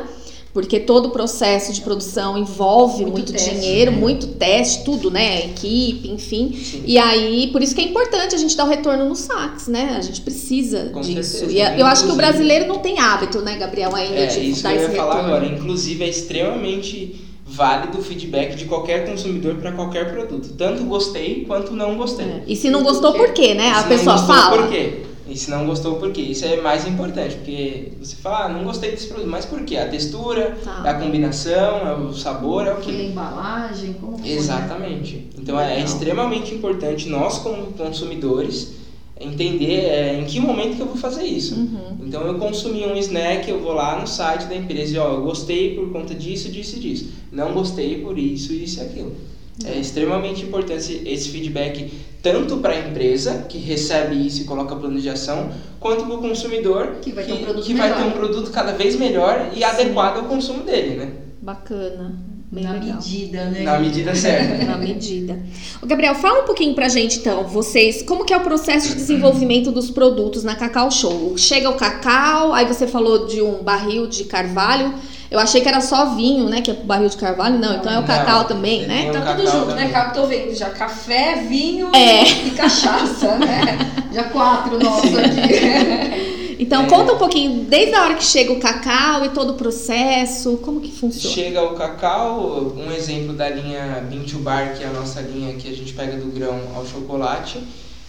porque todo o processo de produção envolve muito, muito teste, dinheiro, né? muito teste, tudo, né? Equipe, enfim. Sim. E aí, por isso que é importante a gente dar o retorno nos saques, né? A gente precisa Com disso. Certeza. E eu acho que o brasileiro não tem hábito, né, Gabriel, ainda é, de isso dar que eu ia falar agora. Inclusive, é extremamente válido o feedback de qualquer consumidor para qualquer produto. Tanto gostei quanto não gostei. É. E se não gostou, por quê, né? A pessoa fala. Por quê? E se não gostou, por quê? Isso é mais importante, porque você fala, ah, não gostei desse produto, mas por quê? A textura, tá. a combinação, é o sabor, é o quê? A embalagem, como foi? Exatamente. Né? Então é, é extremamente importante nós como consumidores entender é, em que momento que eu vou fazer isso. Uhum. Então eu consumi um snack, eu vou lá no site da empresa e ó, eu gostei por conta disso, disso e disso. Não gostei por isso, isso e aquilo. É extremamente importante esse feedback tanto para a empresa que recebe isso e coloca plano de ação, quanto para o consumidor que vai ter um produto, que vai ter um produto cada vez melhor e Sim. adequado ao consumo dele, né? Bacana. Bem na legal. medida, né? Na medida certa. Na medida. O Gabriel, fala um pouquinho pra gente então, vocês, como que é o processo de desenvolvimento dos produtos na Cacau Show? Chega o cacau, aí você falou de um barril de carvalho. Eu achei que era só vinho, né? Que é barril de carvalho. Não, então é o cacau não, também, né? Tá tudo junto, também. né? Tô vendo já café, vinho é. e cachaça, né? Já quatro nossos aqui. Então, é. conta um pouquinho, desde a hora que chega o cacau e todo o processo, como que funciona? Chega o cacau, um exemplo da linha Bean to Bar, que é a nossa linha que a gente pega do grão ao chocolate.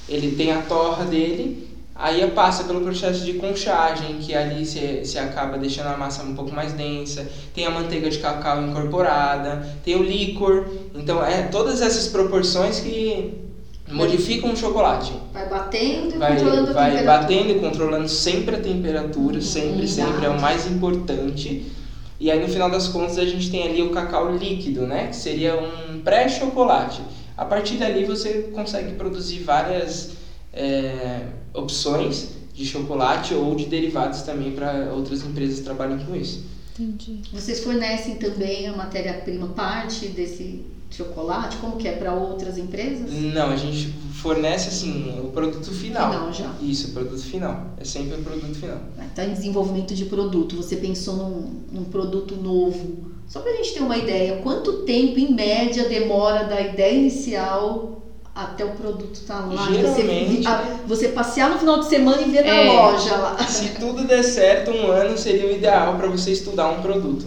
Ele tem a torra dele, Aí passa pelo processo de conchagem, que ali se, se acaba deixando a massa um pouco mais densa. Tem a manteiga de cacau incorporada, tem o líquor. Então, é todas essas proporções que modificam o chocolate. Vai batendo e vai, controlando vai a temperatura. Vai batendo e controlando sempre a temperatura, sempre, sempre. É o mais importante. E aí no final das contas a gente tem ali o cacau líquido, né? Que seria um pré-chocolate. A partir dali você consegue produzir várias é, opções de chocolate ou de derivados também para outras empresas que trabalham com isso. Entendi. Vocês fornecem também a matéria-prima parte desse chocolate? Como que é para outras empresas? Não, a gente fornece assim o produto final. Final já. Isso, o produto final. É sempre o produto final. Está em desenvolvimento de produto. Você pensou num, num produto novo. Só para a gente ter uma ideia, quanto tempo em média demora da ideia inicial até o produto estar tá lá. Geralmente, você, a, você, passear no final de semana e ver é, na loja lá. Se tudo der certo, um ano seria o ideal para você estudar um produto.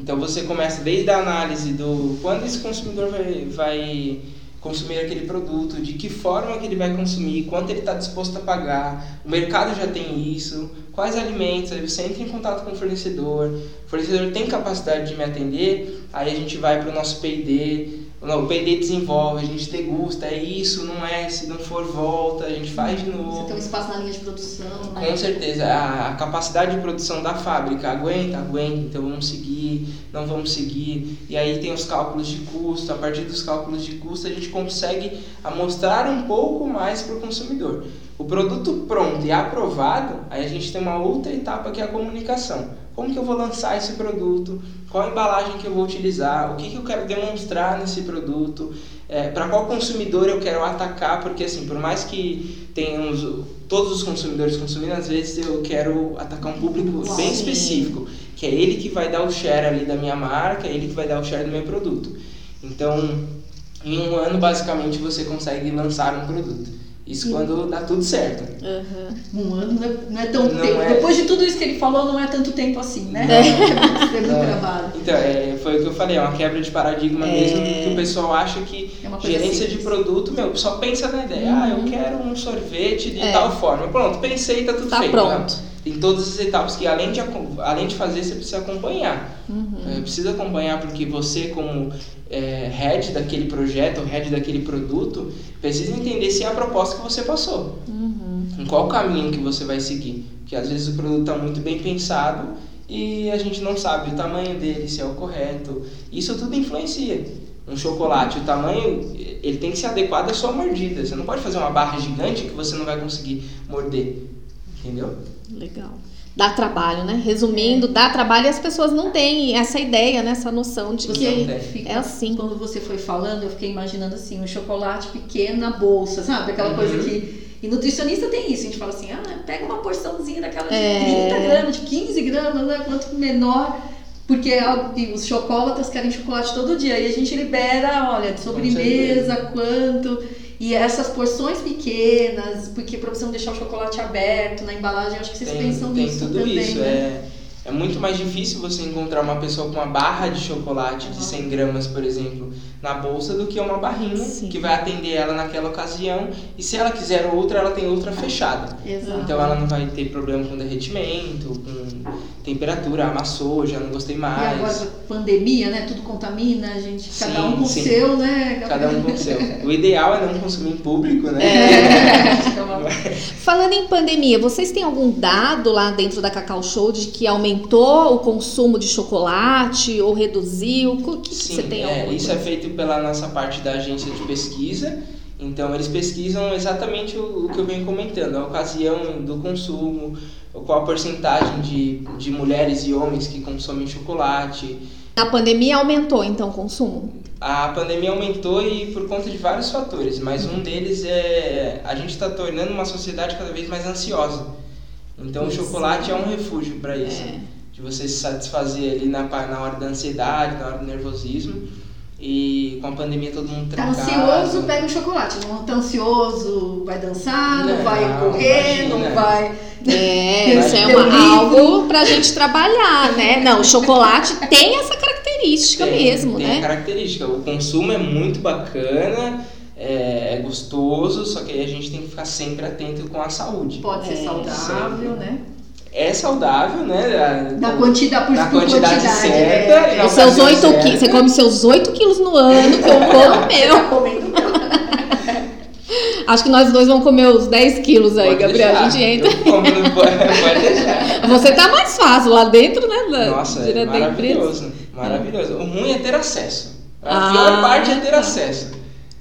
Então você começa desde a análise do quando esse consumidor vai, vai consumir aquele produto, de que forma que ele vai consumir, quanto ele está disposto a pagar, o mercado já tem isso, quais alimentos, aí você entra em contato com o fornecedor, o fornecedor tem capacidade de me atender, aí a gente vai para o nosso P&D, não, o PD desenvolve, a gente degusta, é isso, não é, se não for volta, a gente faz de novo. Você tem um espaço na linha de produção, né? Com certeza, a, a capacidade de produção da fábrica aguenta, aguenta, então vamos seguir, não vamos seguir. E aí tem os cálculos de custo, a partir dos cálculos de custo a gente consegue mostrar um pouco mais para o consumidor. O produto pronto e aprovado, aí a gente tem uma outra etapa que é a comunicação. Como que eu vou lançar esse produto? Qual a embalagem que eu vou utilizar? O que, que eu quero demonstrar nesse produto? É, para qual consumidor eu quero atacar? Porque assim, por mais que tenhamos todos os consumidores consumindo, às vezes eu quero atacar um público bem específico, que é ele que vai dar o share ali da minha marca, é ele que vai dar o share do meu produto. Então, em um ano, basicamente, você consegue lançar um produto. Isso Sim. quando dá tudo certo. Uhum. Um ano não é, não é tanto não tempo. É... Depois de tudo isso que ele falou, não é tanto tempo assim, né? Não. é muito trabalho. Então, é, foi o que eu falei, é uma quebra de paradigma é... mesmo, que o pessoal acha que é gerência de produto, meu, só pensa na ideia, uhum. ah, eu uhum. quero um sorvete de é. tal forma. Pronto, pensei, tá tudo tá feito. Pronto. Né? Tem todas as etapas que além de, além de fazer, você precisa acompanhar. Uhum. precisa acompanhar porque você, como é, head daquele projeto, head daquele produto, precisa entender se é a proposta que você passou. Uhum. Em qual caminho que você vai seguir. Porque às vezes o produto está muito bem pensado e a gente não sabe o tamanho dele, se é o correto. Isso tudo influencia. Um chocolate, o tamanho, ele tem que ser adequado à sua mordida. Você não pode fazer uma barra gigante que você não vai conseguir morder. Entendeu? Legal dá trabalho, né? Resumindo, dá trabalho e as pessoas não têm essa ideia, né? essa noção de que é assim. Quando você foi falando, eu fiquei imaginando assim, um chocolate pequeno na bolsa, sabe? Aquela uhum. coisa que. E nutricionista tem isso, a gente fala assim, ah, pega uma porçãozinha daquela de é... 30 gramas, de 15 gramas, né? quanto menor. Porque os chocolates querem chocolate todo dia. E a gente libera, olha, de sobremesa, quanto. E essas porções pequenas, porque para você não deixar o chocolate aberto na embalagem, acho que vocês tem, pensam tem nisso tudo também. Isso, né? é, é muito mais difícil você encontrar uma pessoa com uma barra de chocolate de 100 gramas, por exemplo, na bolsa do que uma barrinha Sim. que vai atender ela naquela ocasião. E se ela quiser outra, ela tem outra fechada. Exato. Então ela não vai ter problema com derretimento, com temperatura, amassou, já não gostei mais. E agora, pandemia, né? Tudo contamina, a gente, cada sim, um com o seu, né? Cada um com o seu. O ideal é não consumir em público, né? É. Falando em pandemia, vocês têm algum dado lá dentro da Cacau Show de que aumentou o consumo de chocolate ou reduziu? O que, sim, que você tem? É, isso é feito pela nossa parte da agência de pesquisa. Então, eles pesquisam exatamente o, o que eu venho comentando, a ocasião do consumo, qual a porcentagem de, de mulheres e homens que consomem chocolate. A pandemia aumentou então o consumo? A pandemia aumentou e por conta de vários fatores, mas um deles é a gente está tornando uma sociedade cada vez mais ansiosa. Então isso. o chocolate é um refúgio para isso, é. de você se satisfazer ali na, na hora da ansiedade, na hora do nervosismo. E com a pandemia todo mundo tá ansioso, pega um chocolate. Não tá ansioso, vai dançar, não, não vai correr, imagina. não vai. É, isso é uma, algo pra gente trabalhar, né? Não, o chocolate tem essa característica tem, mesmo, tem né? Tem característica. O consumo é muito bacana, é, é, gostoso, só que aí a gente tem que ficar sempre atento com a saúde. Pode ser é, saudável, sempre. né? É saudável, né? Da, quantidade por, da quantidade, quantidade certa. É. Seus 8 quilos, você come seus 8 quilos no ano, que eu como meu. comendo meu. Acho que nós dois vamos comer os 10 quilos aí, Pode Gabriel. deixar. A gente entra. Como, pode, deixar. Você tá mais fácil lá dentro, né? Da, Nossa, é maravilhoso. Maravilhoso. O ruim é ter acesso. A Ah, pior parte é ter tá. acesso.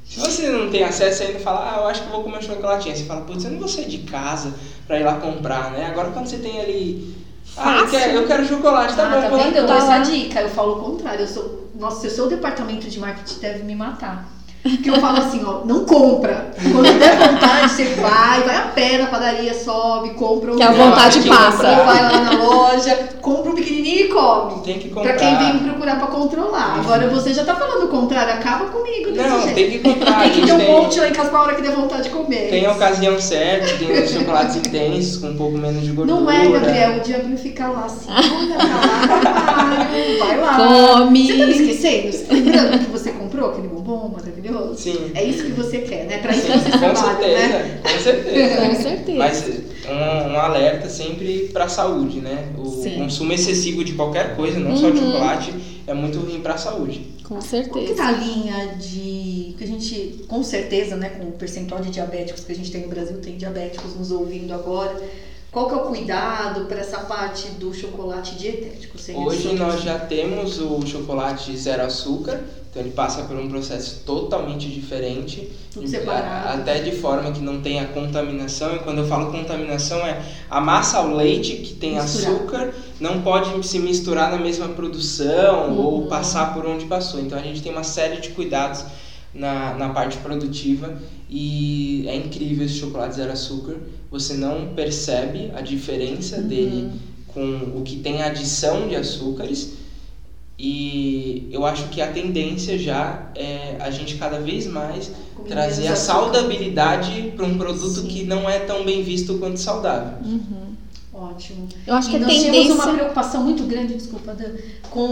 Se você não tem acesso, ainda fala, ah, eu acho que vou comer um chocolatinho. Você fala, putz, eu não vou sair de casa pra ir lá comprar, né? Agora quando você tem ali. Ah, eu quero, eu quero chocolate, tá ah, bom, tá vendo? Eu dou essa dica. Eu falo o contrário. Eu sou, nossa, o seu departamento de marketing deve me matar. Porque eu falo assim, ó, não compra. Quando der vontade, você vai, vai a pé na padaria, sobe, compra um. Que a vontade tem que passa. comprar. Vai lá na loja, compra um pequenininho e come. Tem que Pra comprar. quem vem me procurar pra controlar. Uhum. Agora você já tá falando o contrário, acaba comigo desse Não, jeito. tem que comprar. Tem que ter um monte lá em casa pra hora que der vontade de comer. Tem a ocasião certa, tem os chocolates intensos com um pouco menos de gordura. Não é, Gabriel, o diabinho fica lá assim, olha pra lá, vai lá. Come. Você tá me esquecendo? Você tá lembrando que você comprou aquele bombom maravilhoso? Sim. É isso que você quer, né? Pra isso Sim, você com trabalha, certeza, né? com certeza. Com certeza. Mas um, um alerta sempre para a saúde, né? O Sim. consumo excessivo de qualquer coisa, não só de Uhum. chocolate, é muito ruim para a saúde. Com Como que certeza. tá a linha de. que a gente, com certeza, né, com o percentual de diabéticos que a gente tem no Brasil, tem diabéticos nos ouvindo agora. Qual que é o cuidado para essa parte do chocolate dietético? Hoje nós já temos o chocolate zero açúcar, então ele passa por um processo totalmente diferente, de- a- até de forma que não tenha contaminação. E quando eu falo contaminação é a massa ao leite que tem Misturar. açúcar não pode se misturar na mesma produção Uhum. ou passar por onde passou. Então a gente tem uma série de cuidados na, na parte produtiva e é incrível esse chocolate zero açúcar. Você não percebe a diferença Uhum. dele com o que tem adição de açúcares. E eu acho que a tendência já é a gente cada vez mais trazer a saudabilidade para um produto Sim. que não é tão bem visto quanto saudável. Uhum. Ótimo. Eu acho que e a nós tínhamos tendência. uma preocupação muito grande, desculpa, Dan, com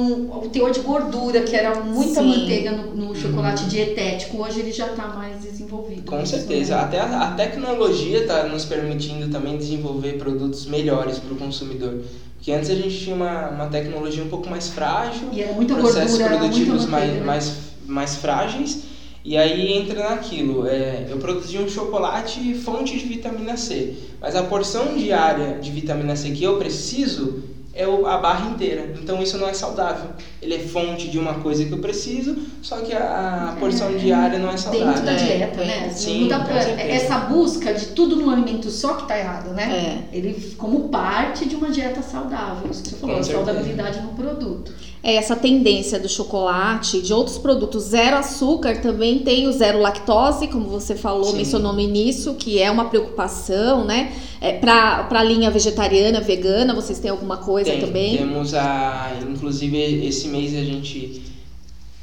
o teor de gordura, que era muita Sim. manteiga no, no chocolate dietético. Hoje ele já está mais desenvolvido. Com Isso, certeza. né? Até a, a tecnologia está nos permitindo também desenvolver produtos melhores para o consumidor. Porque antes a gente tinha uma, uma tecnologia um pouco mais frágil, E era muita processos gordura, era muita produtivos manteiga, mais, né? mais, mais frágeis. E aí entra naquilo, é, eu produzi um chocolate fonte de vitamina C, mas a porção diária de vitamina C que eu preciso é a barra inteira. Então isso não é saudável. Ele é fonte de uma coisa que eu preciso, só que a, a porção diária não é saudável. Dentro da É, dieta, é. né? Sim, Não dá com pra- essa busca de tudo num alimento só que tá errado, né? É. Ele como parte de uma dieta saudável. Isso que você falou, saudabilidade no produto. É, essa tendência do chocolate, de outros produtos zero açúcar, também tem o zero lactose, como você falou, Sim. mencionou no início, que é uma preocupação, né? É, para a linha vegetariana, vegana, vocês têm alguma coisa Tem, também? Temos a. Inclusive, esse mês a gente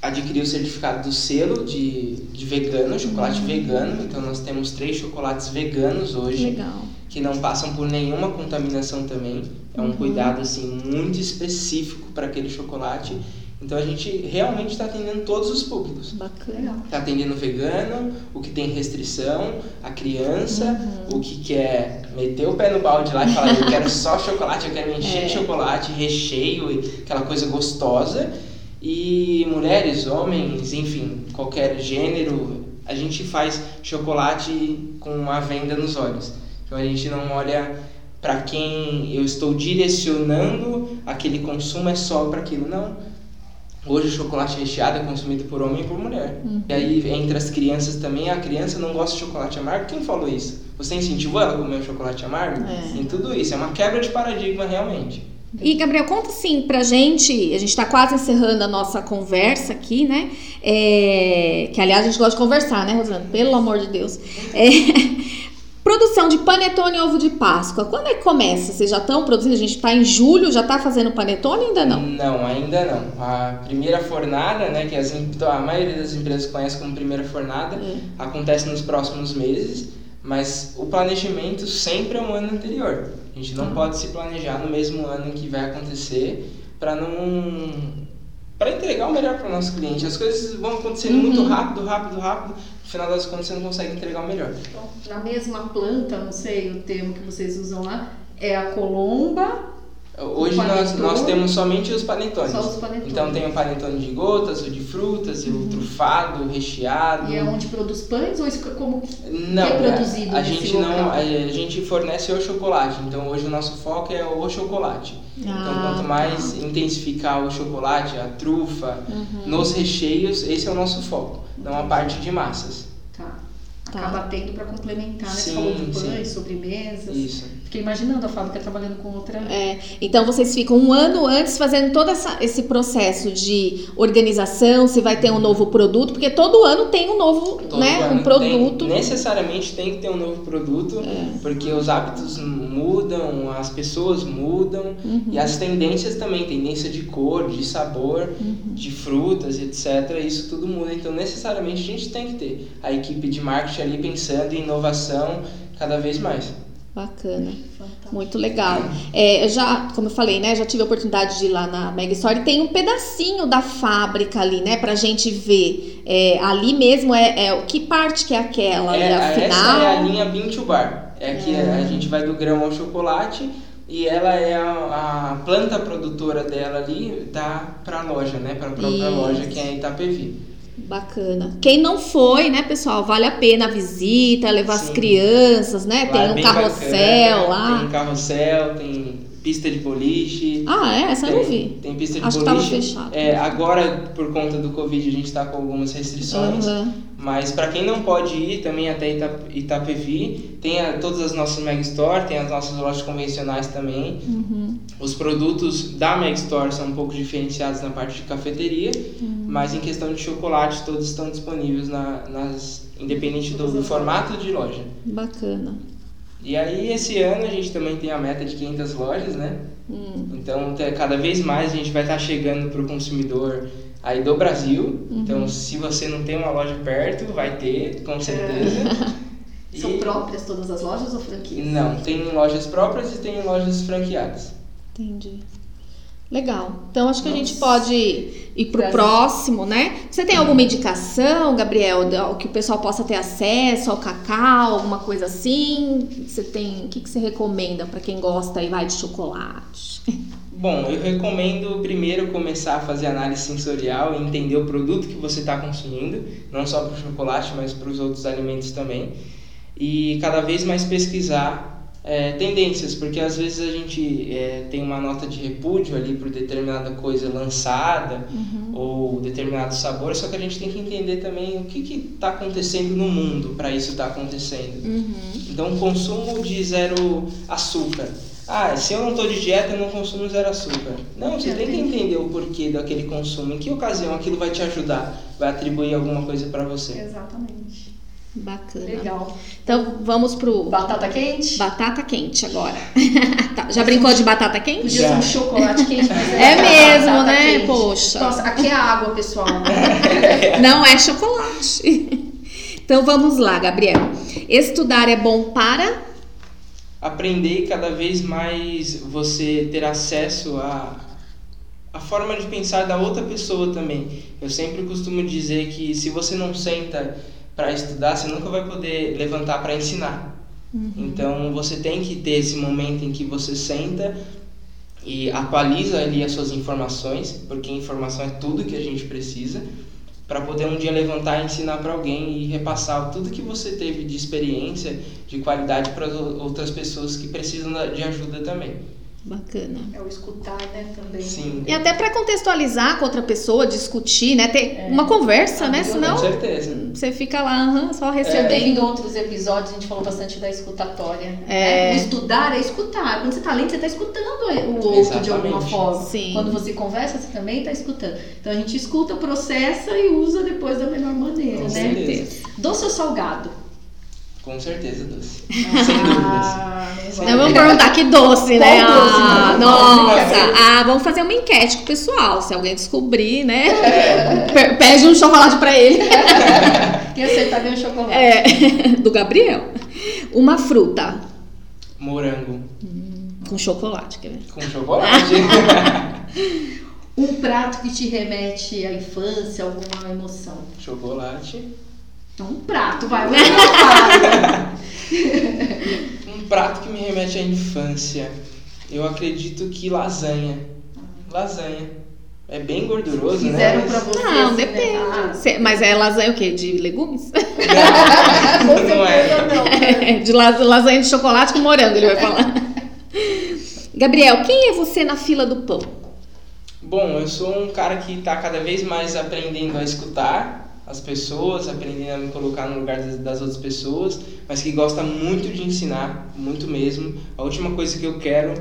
adquiriu o certificado do selo de, de vegano, chocolate Uhum. vegano. Então, nós temos três chocolates veganos hoje, Legal. que não passam por nenhuma contaminação também. É um Uhum. cuidado assim muito específico para aquele chocolate. Então, a gente realmente está atendendo todos os públicos. Bacana. Está atendendo o vegano, o que tem restrição, a criança, Uhum. o que quer meter o pé no balde lá e falar, eu quero só chocolate, eu quero me encher É. de chocolate, recheio, aquela coisa gostosa. E mulheres, homens, enfim, qualquer gênero, a gente faz chocolate com uma venda nos olhos. Então a gente não olha para quem eu estou direcionando aquele consumo é só para aquilo, não. Hoje o chocolate recheado é consumido por homem e por mulher. Uhum. E aí entre as crianças também, a criança não gosta de chocolate amargo. Quem falou isso? Você incentivou ela a comer o chocolate amargo? É. Em tudo isso, é uma quebra de paradigma realmente. E, Gabriel, conta assim pra gente, a gente tá quase encerrando a nossa conversa aqui, né? É, que, aliás, a gente gosta de conversar, né, Rosana? Pelo amor de Deus. É, produção de panetone e ovo de Páscoa. Quando é que começa? Vocês já estão produzindo? A gente tá em julho, já tá fazendo panetone ainda não? Não, ainda não. A primeira fornada, né, que as, em- a maioria das empresas conhece como primeira fornada, É. acontece nos próximos meses, mas o planejamento sempre é um ano anterior. A gente não Tá. pode se planejar no mesmo ano em que vai acontecer para não para entregar o melhor para o nosso cliente. As coisas vão acontecendo Uhum. muito rápido, rápido, rápido. Final das contas, você não consegue entregar o melhor. Então, na mesma planta, não sei o termo que vocês usam lá, é a colomba Hoje nós, nós temos somente os panetones. Só os panetones. Então tem o panetone de gotas, o de frutas, o trufado, o recheado. E é onde produz pães ou isso como Não, é produzido a nesse gente não, local? a, a gente fornece o chocolate. Então hoje o nosso foco é o chocolate. então Ah, quanto mais intensificar o chocolate, a trufa, Uhum. nos recheios, esse é o nosso foco. Não a parte de massas. tá, Tá. acaba tendo para complementar, né? Você Sim, falou de sim. pães, sobremesas. Isso. Fiquei imaginando a fábrica trabalhando com outra. É, então vocês ficam um ano antes fazendo todo essa- esse processo de organização, se vai ter um novo produto, porque todo ano tem um novo, Todo né, ano um produto. Tem, necessariamente tem que ter um novo produto, É. porque os hábitos mudam, as pessoas mudam Uhum. e as tendências também, tendência de cor, de sabor, Uhum. de frutas, etc. Isso tudo muda. Então, necessariamente a gente tem que ter a equipe de marketing ali pensando em inovação cada vez mais. Bacana. Fantástico. Muito legal. É, eu já, como eu falei, né, já tive a oportunidade de ir lá na Mega Store tem um pedacinho da fábrica ali, né, pra gente ver. É, ali mesmo é, é que parte que é aquela? É, é a essa final? é a linha Bean Bar. É que a gente vai do grão ao chocolate e ela é a, a planta produtora dela ali dá para a loja, né? Para a própria Isso. loja que é a Itapevi. Bacana. Quem não foi, né, pessoal, vale a pena a visita, levar as Sim. crianças, né? Lá Tem é um carrossel bacana, lá. Tem carrossel, tem pista de boliche. Ah, é? Essa eu não tem, vi. tem pista de Acho que tava boliche. fechado. É, agora, por conta do Covid, a gente está com algumas restrições. Aham. Mas para quem não pode ir também até Ita- Itapevi, tem a- todas as nossas Meg Store, tem as nossas lojas convencionais também. Uhum. Os produtos da Meg Store são um pouco diferenciados na parte de cafeteria, Uhum. mas em questão de chocolate todos estão disponíveis na, nas independente do, do formato de loja. Bacana. E aí esse ano a gente também tem a meta de 500 lojas, né? Hum. Então te- cada vez mais a gente vai estar chegando para o consumidor aí do Brasil. Uhum. Então se você não tem uma loja perto, vai ter, com certeza. E- São próprias todas as lojas ou franquias? Não, tem lojas próprias e tem lojas franqueadas. Entendi. Legal. Então acho que a gente Nossa. pode ir pro Prazer. próximo, né? Você tem alguma indicação, Gabriel, que o pessoal possa ter acesso ao cacau, alguma coisa assim? Você tem, o que, que você recomenda para quem gosta e vai de chocolate? Bom, eu recomendo primeiro começar a fazer análise sensorial e entender o produto que você está consumindo, não só para o chocolate, mas para os outros alimentos também. E cada vez mais pesquisar é, tendências, porque às vezes a gente é, tem uma nota de repúdio ali por determinada coisa lançada ou determinado sabor, só que a gente tem que entender também o que está acontecendo no mundo para isso estar acontecendo. Uhum. Então, consumo de zero açúcar. Ah, se eu não estou de dieta, eu não consumo zero açúcar. Não, você Eu tem que entender o porquê daquele consumo. Em que ocasião aquilo vai te ajudar? Vai atribuir alguma coisa para você. Exatamente. Bacana. Legal. Então vamos pro Batata quente? batata quente agora. Tá, Já brincou de batata quente? Podia um chocolate quente, mas É mesmo, né? quente. Poxa. Nossa, aqui é água, pessoal. Não é chocolate. Então vamos lá, Gabriel. Estudar é bom para Aprender e cada vez mais você ter acesso a a forma de pensar da outra pessoa também. Eu sempre costumo dizer que se você não senta para estudar, você nunca vai poder levantar para ensinar. Então você tem que ter esse momento em que você senta e atualiza ali as suas informações, porque informação é tudo que a gente precisa, para poder um dia levantar e ensinar para alguém e repassar tudo que você teve de experiência, de qualidade para outras pessoas que precisam de ajuda também. Bacana. É o escutar, né, também. Sim, E até para contextualizar com outra pessoa, discutir, né? Ter uma conversa, né? Senão com certeza. você fica lá aham, só Você recebendo. em outros episódios, a gente falou bastante da escutatória. É. né? O estudar é escutar. Quando você tá lendo, você tá escutando o outro de alguma Exatamente. forma. Sim. Quando você conversa, você também tá escutando. Então a gente escuta, processa e usa depois da melhor maneira, Com né? certeza. Doce ou salgado? Com certeza, Doce. Sem dúvidas. Ah, não Não, vai. vamos perguntar que doce, né? Qual doce, Ah, né? nossa! Ah, vamos fazer uma enquete com o pessoal. Se alguém descobrir, né? É. Pe- Pede um chocolate pra ele. Quem acertar ganha um chocolate. É, do Gabriel. Uma fruta Morango com chocolate, quer ver? com chocolate. Um prato que te remete à infância, alguma emoção. chocolate. Então, um prato, vai. Um prato que me remete à infância. Eu acredito que lasanha. Lasanha. É bem gorduroso, Fizeram né? pra você. Não, assim, né? depende. Ah, Cê- Mas é lasanha o quê? De legumes? Não, não é. não. né? de las- lasanha de chocolate com morango, ele vai falar. Gabriel, quem é você na fila do pão? Bom, eu sou um cara que está cada vez mais aprendendo a escutar as pessoas, aprendendo a me colocar no lugar das, das outras pessoas, mas que gosta muito de ensinar, muito mesmo. A última coisa que eu quero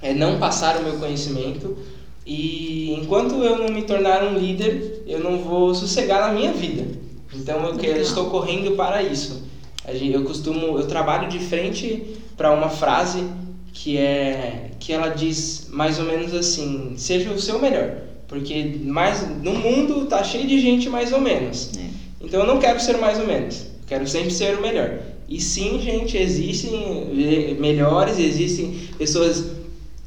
é não passar o meu conhecimento e enquanto eu não me tornar um líder, eu não vou sossegar na minha vida. Então eu quero, estou correndo para isso. Eu costumo, eu trabalho de frente para uma frase que é que ela diz mais ou menos assim: seja o seu melhor, porque mais no mundo tá cheio de gente mais ou menos. É. Então eu não quero ser mais ou menos, eu quero sempre ser o melhor. E sim, gente, existem eh, melhores, existem pessoas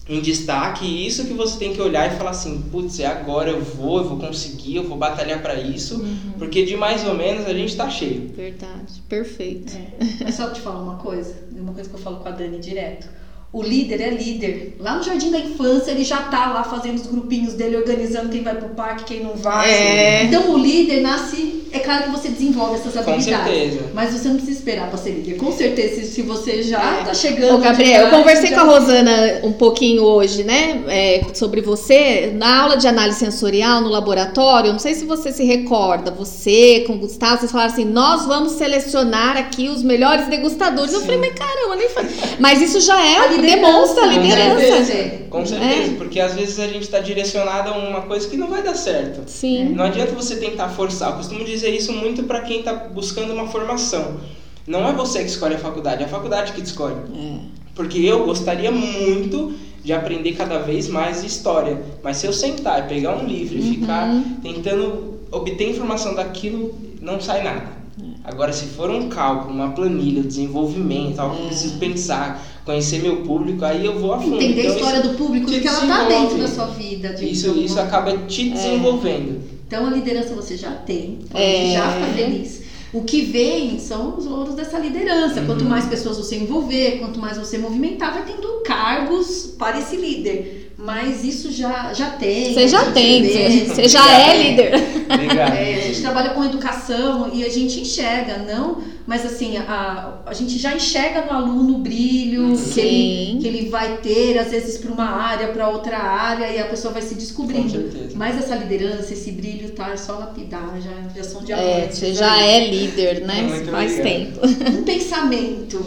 em destaque, e isso que você tem que olhar e falar assim, putz, é agora eu vou, eu vou conseguir, eu vou batalhar para isso, porque de mais ou menos a gente tá cheio. Verdade, perfeito. É. Mas só te falar uma coisa, uma coisa que eu falo com a Dani direto. O líder é líder. Lá no Jardim da Infância, ele já tá lá fazendo os grupinhos dele, organizando quem vai pro parque, quem não vai. É. Então o líder nasce. É claro que você desenvolve essas Com habilidades. certeza. Mas você não precisa esperar pra ser líder. Com certeza, se- você já É. tá chegando. Ô, Gabriel, eu conversei você com a já- Rosana um pouquinho hoje, né? é, sobre você. Na aula de análise sensorial no laboratório, não sei se você se recorda, você com o Gustavo, vocês falaram assim: nós vamos selecionar aqui os melhores degustadores. Eu Sim. falei, mas caramba, nem falei. Mas isso já é, A liderança, demonstra a né? liderança. É. Com certeza, porque às vezes a gente está direcionado a uma coisa que não vai dar certo. Sim. Não adianta você tentar forçar. Eu costumo dizer isso muito para quem está buscando uma formação. Não é você que escolhe a faculdade, é a faculdade que te escolhe. É. Porque eu gostaria muito de aprender cada vez mais história. Mas se eu sentar e pegar um livro e ficar tentando obter informação daquilo, não sai nada. Agora, se for um cálculo, uma planilha, desenvolvimento, algo que eu preciso pensar, conhecer meu público, aí eu vou a fundo. Entender a Então, história do público, porque ela tá desenvolve. dentro da sua vida. de Isso, isso acaba te desenvolvendo. Então a liderança você já tem, É. já ficar feliz. O que vem são os louros dessa liderança. Uhum. Quanto mais pessoas você envolver, quanto mais você movimentar, vai tendo cargos para esse líder. Mas isso já, já tem. Você já gente tem, vê. você já é líder. Obrigado. É, a gente trabalha com educação e a gente enxerga, não, mas assim, a, a gente já enxerga no aluno o brilho que ele, que ele vai ter, às vezes, para uma área, para outra área, e a pessoa vai se Com descobrindo. certeza. Mas essa liderança, esse brilho, tá é só lapidar, já, já são É, diamantes. você já é líder, né? Muito Faz obrigado. tempo. Um pensamento.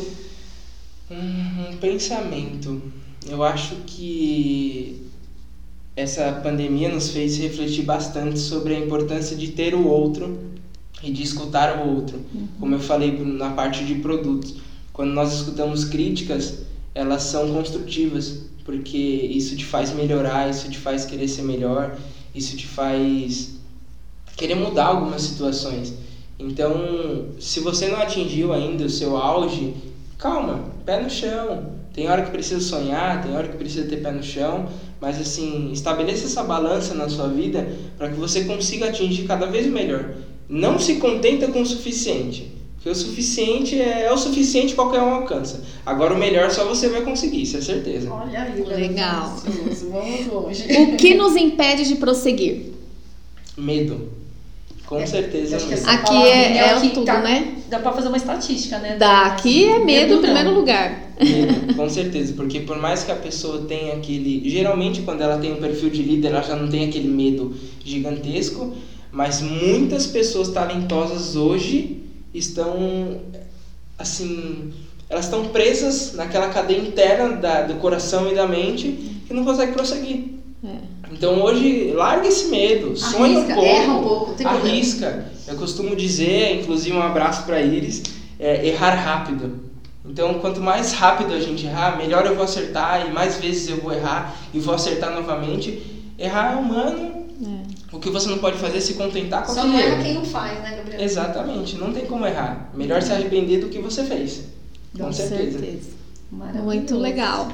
Um, um pensamento. Eu acho que essa pandemia nos fez refletir bastante sobre a importância de ter o outro e de escutar o outro. Como eu falei na parte de produtos, quando nós escutamos críticas, elas são construtivas, porque isso te faz melhorar, isso te faz querer ser melhor, isso te faz querer mudar algumas situações. Então, se você não atingiu ainda o seu auge, calma, pé no chão. Tem hora que precisa sonhar, tem hora que precisa ter pé no chão, mas assim, estabeleça essa balança na sua vida para que você consiga atingir cada vez melhor. Não se contenta com o suficiente, porque o suficiente é, é o suficiente qualquer um alcança. Agora o melhor só você vai conseguir, isso é certeza. Olha aí, Legal. Vamos longe. O que nos impede de prosseguir? Medo. Com certeza, acho que medo. essa- Aqui é, é aqui tudo, tá- né? Dá pra fazer uma estatística, né? Daqui é medo em não. primeiro lugar. Medo, com certeza, porque por mais que a pessoa tenha aquele. Geralmente, quando ela tem um perfil de líder, ela já não tem aquele medo gigantesco, mas muitas pessoas talentosas hoje estão. Assim. Elas estão presas naquela cadeia interna da, do coração e da mente que não conseguem prosseguir. É. Então hoje, larga esse medo, sonha um pouco. erra um pouco, arrisca. Eu costumo dizer, inclusive um abraço para Iris, é, errar rápido. Então, quanto mais rápido a gente errar, melhor eu vou acertar e mais vezes eu vou errar e vou acertar novamente. Errar é humano. O que você não pode fazer é se contentar com Só aquele não erra erro. quem não faz, né, Gabriel? Exatamente, não tem como errar. Melhor se arrepender do que você fez. Com, certeza. Maravilhoso. Muito legal.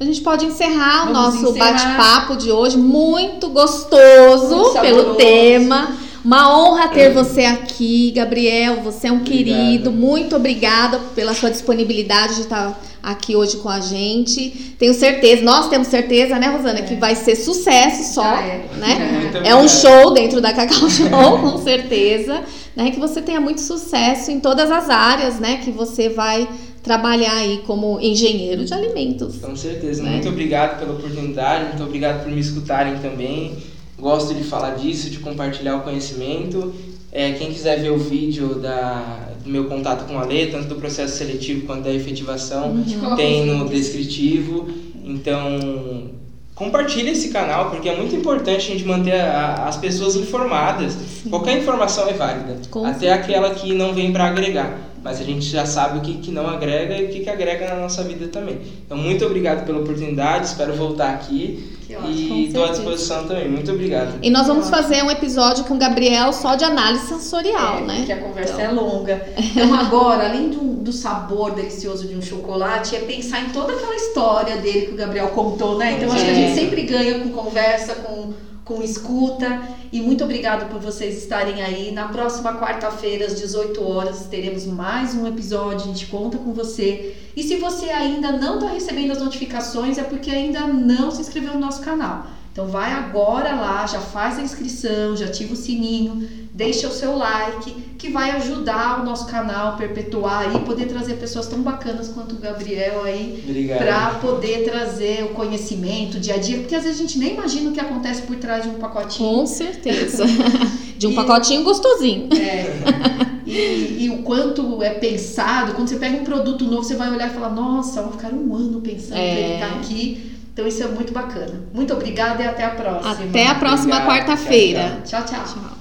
A gente pode encerrar o Vamos nosso encerrar. bate-papo de hoje, muito gostoso Muito pelo tema. Uma honra ter você aqui, Gabriel. Você é um Obrigado. querido. Muito obrigada pela sua disponibilidade de estar aqui hoje com a gente. Tenho certeza, nós temos certeza, né, Rosana, que vai ser sucesso só, Já é. né? Muito É um show dentro da Cacau Show, com certeza. Né? Que você tenha muito sucesso em todas as áreas, né? Que você vai trabalhar aí como engenheiro de alimentos. Com certeza. Né? Muito obrigado pela oportunidade, muito obrigado por me escutarem também. Gosto de falar disso, de compartilhar o conhecimento. É, quem quiser ver o vídeo da, do meu contato com a Lê, tanto do processo seletivo quanto da efetivação, Uhum. tem no descritivo. Então, compartilhe esse canal, porque é muito importante a gente manter a- a- as pessoas informadas. Qualquer informação é válida, Com até aquela que não vem para agregar. Mas a gente já sabe o que, que não agrega e o que, que agrega na nossa vida também. Então, muito obrigado pela oportunidade, espero voltar aqui. Que ótimo. E estou à disposição também. Muito obrigado. E nós vamos fazer um episódio com o Gabriel só de análise sensorial, É, né? Porque a conversa Então. é longa. Então, agora, além do, do sabor delicioso de um chocolate, é pensar em toda aquela história dele que o Gabriel contou, né? Então, acho que a É. gente sempre ganha com conversa, com, com escuta. E muito obrigado por vocês estarem aí. Na próxima quarta-feira, às 18 horas, teremos mais um episódio. A gente conta com você. E se você ainda não está recebendo as notificações, é porque ainda não se inscreveu no nosso canal. Então vai agora lá, já faz a inscrição, já ativa o sininho, deixa o seu like, que vai ajudar o nosso canal a perpetuar e poder trazer pessoas tão bacanas quanto o Gabriel aí para poder trazer o conhecimento o dia a dia, porque às vezes a gente nem imagina o que acontece por trás de um pacotinho. Com certeza. De um E- pacotinho gostosinho. É. E, e o quanto é pensado, quando você pega um produto novo, você vai olhar e falar, nossa, vão ficar um ano pensando É. que ele tá aqui. Então isso é muito bacana. Muito obrigada e até a próxima. Até a próxima quarta-feira. Tchau, tchau. Tchau.